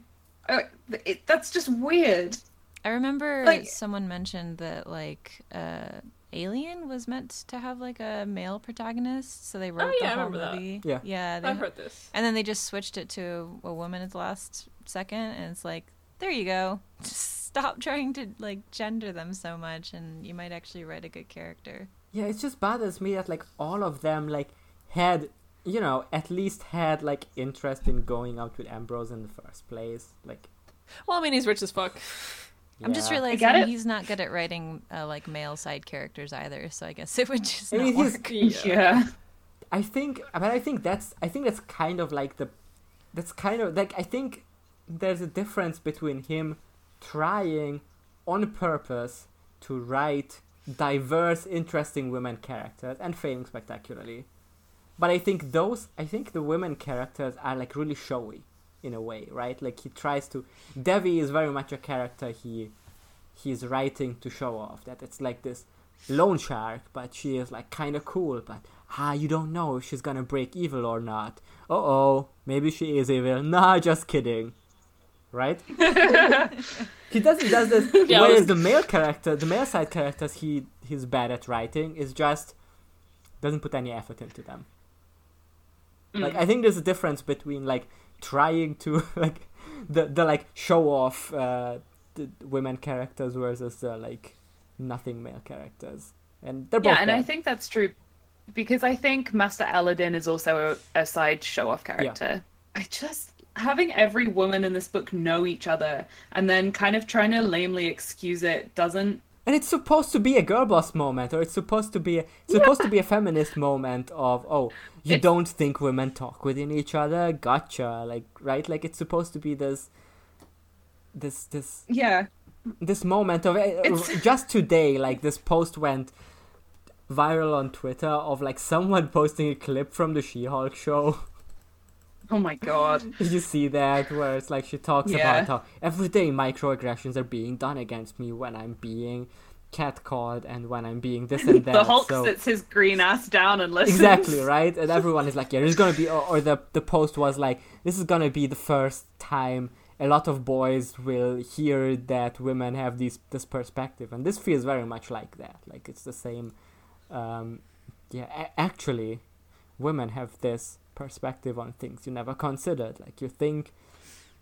uh, it, that's just weird. I remember Like- someone mentioned that like uh Alien was meant to have like a male protagonist, so they wrote yeah, the whole remember that. movie. Yeah. yeah. They, I've heard this. and then they just switched it to a woman at the last second, and it's like, there you go. Just stop trying to like gender them so much, and you might actually write a good character. Yeah, it just bothers me that like all of them like had you know at least had like interest in going out with Ambrose in the first place. Like, Well, I mean, he's rich as fuck. I'm just yeah. realizing get it. he's not good at writing uh, like male side characters either, so I guess it would just I not mean, he's- work. Yeah. I think, but I think that's I think that's kind of like the that's kind of like I think there's a difference between him trying on purpose to write diverse, interesting women characters and failing spectacularly. But I think those I think the women characters are like really showy in a way, right? Like he tries to Devi is very much a character he he's writing to show off that it's like this loan shark, but she is like kind of cool. But ah, you don't know if she's gonna break evil or not. Uh oh, maybe she is evil. Nah, just kidding. Right? he does he does this. Yeah, whereas was- the male character, the male side characters, he he's bad at writing. Is just doesn't put any effort into them. Like I think there's a difference between like trying to like the the like show off uh, the women characters versus the like nothing male characters, and they're both Yeah, and I think that's true because I think Master Elodin is also a, a side show off character. I just having every woman in this book know each other and then kind of trying to lamely excuse it doesn't And it's supposed to be a girl boss moment, or it's supposed to be a, it's supposed to be a feminist moment of oh, you It's- don't think women talk within each other, gotcha, like right, like it's supposed to be this, this this yeah. this moment of uh, It's- just today, like this post went viral on Twitter of like someone posting a clip from the She-Hulk show. Oh my god Did you see that? Where it's like she talks Yeah. about how every day microaggressions are being done against me when I'm being catcalled and when I'm being this and that. the Hulk so... sits his green ass down and listens Exactly right, and everyone is like, yeah, there's gonna be, or, or the the post was like, this is gonna be the first time a lot of boys will hear that women have these this perspective, and this feels very much like that. Like it's the same. Um, yeah, a- actually, women have this perspective on things you never considered. Like you think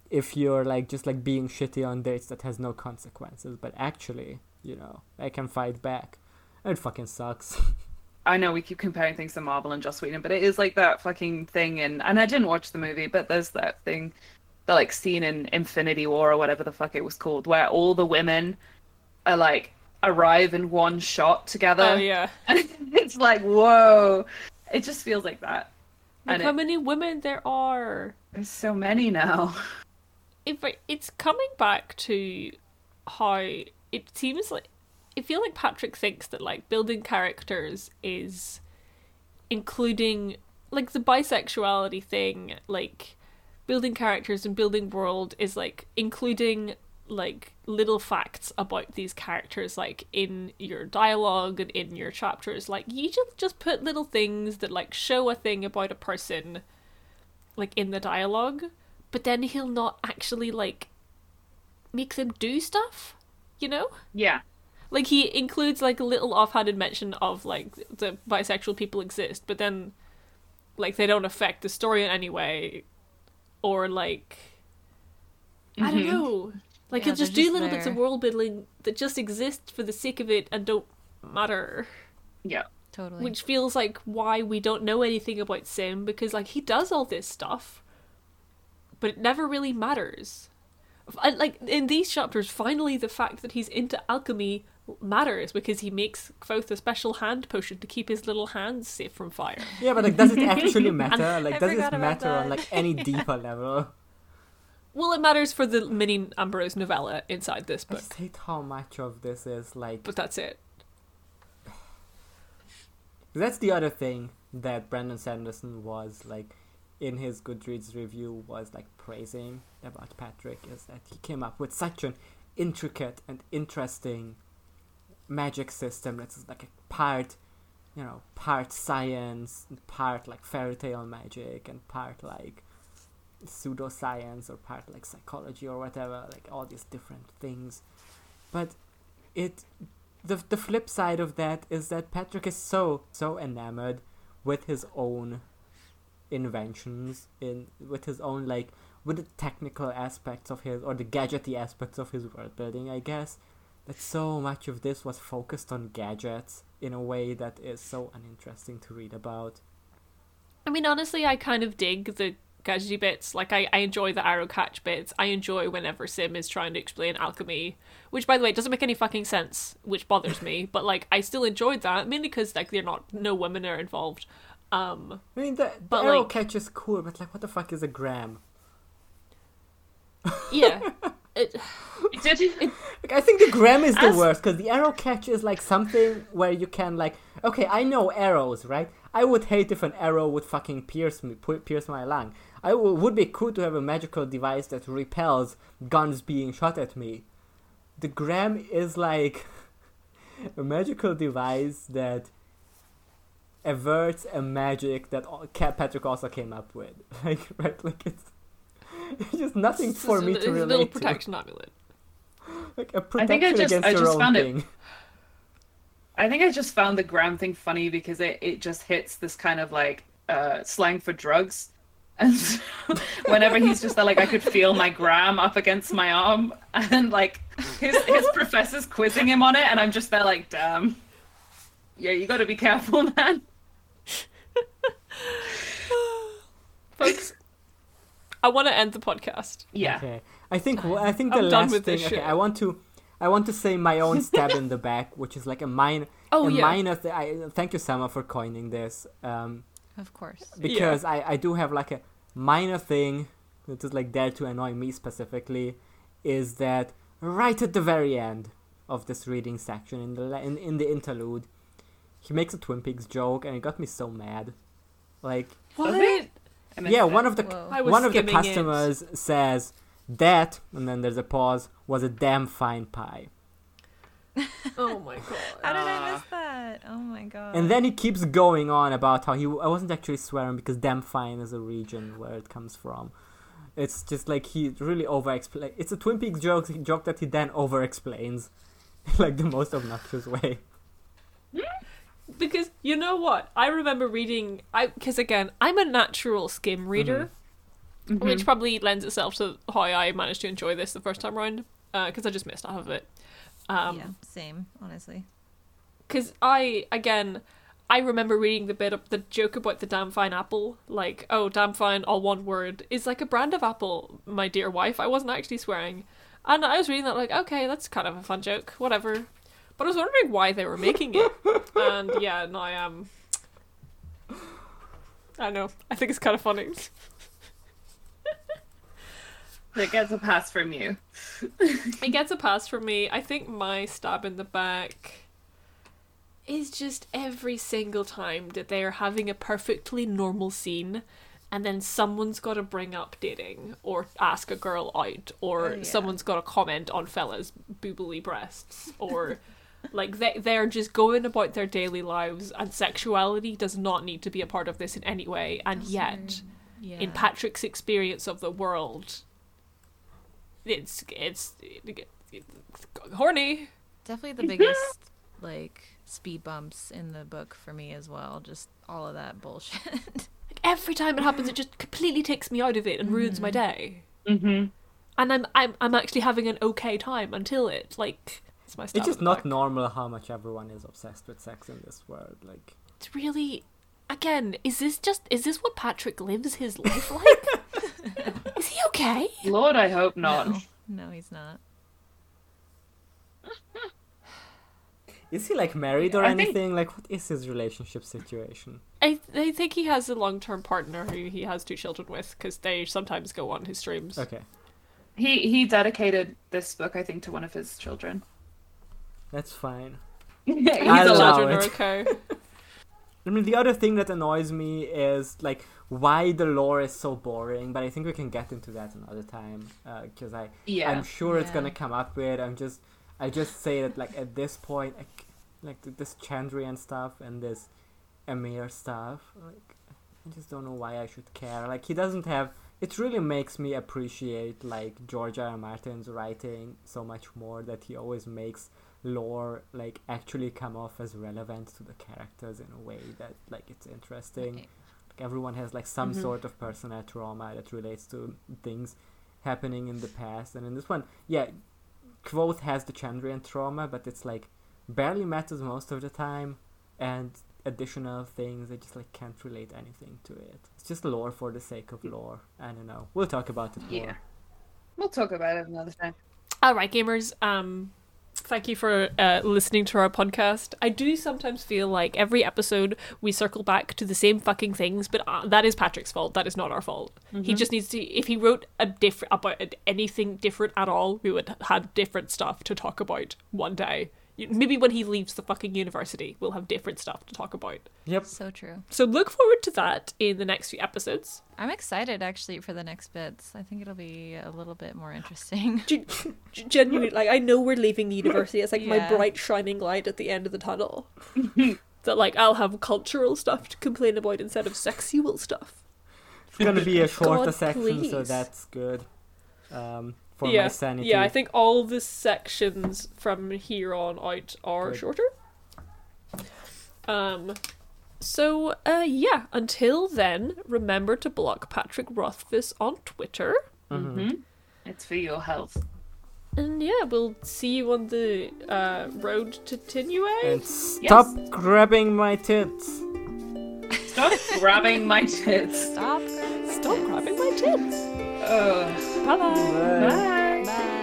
if you're like just like being shitty on dates that has no consequences, but actually, you know, I can fight back. It fucking sucks. I know we keep comparing things to Marvel and Joss Whedon, but it is like that fucking thing in and I didn't watch the movie, but there's that thing the like scene in Infinity War or whatever the fuck it was called, where all the women are like arrive in one shot together. Oh yeah. And it's like, whoa. It just feels like that. And how it- many women there are. There's so many now. If it's coming back to how it seems like I feel like Patrick thinks that like building characters is including like the bisexuality thing, like building characters and building world is like including like little facts about these characters like in your dialogue and in your chapters like you just just put little things that like show a thing about a person like in the dialogue but then he'll not actually like make them do stuff you know Yeah. like he includes like a little offhanded mention of like the bisexual people exist but then like they don't affect the story in any way or like i don't Mhm. know like Yeah, he'll just they're do just little bits of world building that just exist for the sake of it and don't matter Yeah. Totally. which feels like why we don't know anything about sim because like he does all this stuff but it never really matters and, like in these chapters finally the fact that he's into alchemy matters because he makes Kvothe a special hand potion to keep his little hands safe from fire Yeah, but like, does it actually matter? Like, I does it matter on like any deeper level? Well it matters for the mini ambrose novella inside this I book just hate how much of this is like. but that's it That's the other thing that Brandon Sanderson was like. in his Goodreads review was like praising about Patrick is that he came up with such an intricate and interesting magic system that's like a part you know part science part like fairy tale magic and part like pseudoscience or part like psychology or whatever like all these different things but it the the flip side of that is that Patrick is so so enamored with his own inventions in with his own like with the technical aspects of his or the gadgety aspects of his world building I guess that so much of this was focused on gadgets in a way that is so uninteresting to read about. I mean, honestly, I kind of dig the gadgety bits. Like, I, I enjoy the arrow catch bits. I enjoy whenever Sim is trying to explain alchemy, which, by the way, doesn't make any fucking sense, which bothers me. But like, I still enjoyed that mainly because like they're not no women are involved. Um, I mean, the, the But, arrow like- catch is cool, but like, what the fuck is a gram? yeah, it, Did Like, I think the gram is the As- worst because the arrow catch is like something where you can like, okay, I know arrows, right? I would hate if an arrow would fucking pierce me, pierce my lung. I w- would be cool to have a magical device that repels guns being shot at me. The gram is like a magical device that averts a magic that al- Patrick also came up with. Like, right? Like it's, it's just nothing for it's me a, to it's a relate little to. protection amulet. Like a I think I protection just- against I your just own found it- I think I just found the gram thing funny because it, it just hits this kind of like uh, slang for drugs. And so whenever he's just there, like, I could feel my gram up against my arm, and like his his professor's quizzing him on it, and I'm just there like, damn. Yeah, you got to be careful, man. Folks, I want to end the podcast. Yeah. Okay. I think I think the I'm done last with thing. this Okay, shit. I want to I want to say my own stab in the back, which is like a minor Oh a yeah, minor th- I thank you Sama for coining this. Um Of course. because I I do have like a minor thing that is like there to annoy me specifically is that right at the very end of this reading section in the in, in the interlude he makes a Twin Peaks joke and it got me so mad. Like what? I yeah, one of the Whoa. One of the skimming it. customers says that, and then there's a pause, was a damn fine pie. Oh my god. How did I miss that? Oh my god. And then he keeps going on about how he. I wasn't actually swearing because damn fine is a region where it comes from. It's just like he really over explain. It's a Twin Peaks joke, joke that he then over explains, like the most obnoxious way. because you know what i remember reading i because again i'm a natural skim reader Mhm. which probably lends itself to how i managed to enjoy this the first time around because i just missed half of it yeah, um same, honestly. Because i again i remember reading the bit of the joke about the damn fine apple like oh damn fine all one word is like a brand of apple my dear wife. I wasn't actually swearing. And i was reading that like okay that's kind of a fun joke whatever. But i was wondering why they were making it. And yeah no i am. I know. I think it's kind of funny. It gets a pass from you. it gets a pass from me. I think my stab in the back is just every single time that they are having a perfectly normal scene and then someone's got to bring up dating or ask a girl out or Oh, yeah. someone's got to comment on Fela's boobily breasts or like they they're just going about their daily lives and sexuality does not need to be a part of this in any way and yet Yeah. in Patrick's experience of the world it's it's, it's horny Definitely the biggest like speed bumps in the book for me as well. Just all of that bullshit. Like every time it happens, it just completely takes me out of it and ruins my day. Mm-hmm. And I'm I'm I'm actually having an okay time until it like it's my. stab It's just not back. normal how much everyone is obsessed with sex in this world. Like, It's really, again, is this just is this what Patrick lives his life like? is he okay? Lord, I hope not. no, no, he's not. Is he like married or I think- anything? Like, what is his relationship situation? I I think he has a long term partner who he has two children with because they sometimes go on his streams. Okay, He he dedicated this book, I think, to one of his children. that's fine. He's I'll allow children it. okay. I mean, the other thing that annoys me is like why the lore is so boring. But I think we can get into that another time uh, because I Yeah. I'm sure it's gonna come up with. I'm just I just say that like at this point, like, like th- this Chandrian stuff and this Amyr stuff, like I just don't know why I should care. Like he doesn't have. It really makes me appreciate like George R. R. Martin's writing so much more. That he always makes lore like actually come off as relevant to the characters in a way that like it's interesting. Right. Like everyone has like some Mhm. sort of personal trauma that relates to things happening in the past, and in this one, yeah, Kvothe has the Chandrian trauma, but it's like barely matters most of the time, and additional things I just like can't relate anything to it. It's just lore for the sake of lore. I don't know. We'll talk about it more. Yeah. We'll talk about it another time. All right, gamers. Um, thank you for uh, listening to our podcast. I do sometimes feel like every episode we circle back to the same fucking things, but uh, that is Patrick's fault. That is not our fault. He just needs to. If he wrote a different about anything different at all, we would have different stuff to talk about one day. You- Maybe when he leaves the fucking university, we'll have different stuff to talk about. Yep. So true. So look forward to that in the next few episodes. I'm excited actually for the next bits. I think it'll be a little bit more interesting. Gen- genuinely, like I know we're leaving the university. It's like my bright shining light at the end of the tunnel. that like I'll have cultural stuff to complain about instead of sexual stuff. It's gonna be a shorter God, section, so that's good. Um, for yeah, my sanity. yeah. I think all the sections from here on out are Good. shorter. Um. So, uh, yeah. Until then, remember to block Patrick Rothfuss on Twitter. Mhm. Mm-hmm. It's for your health. And yeah, we'll see you on the uh, road to Tinue. And stop grabbing my tits. Stop grabbing my tits. Stop. Stop grabbing my tits. Uh, bye-bye. Bye. Bye. Bye.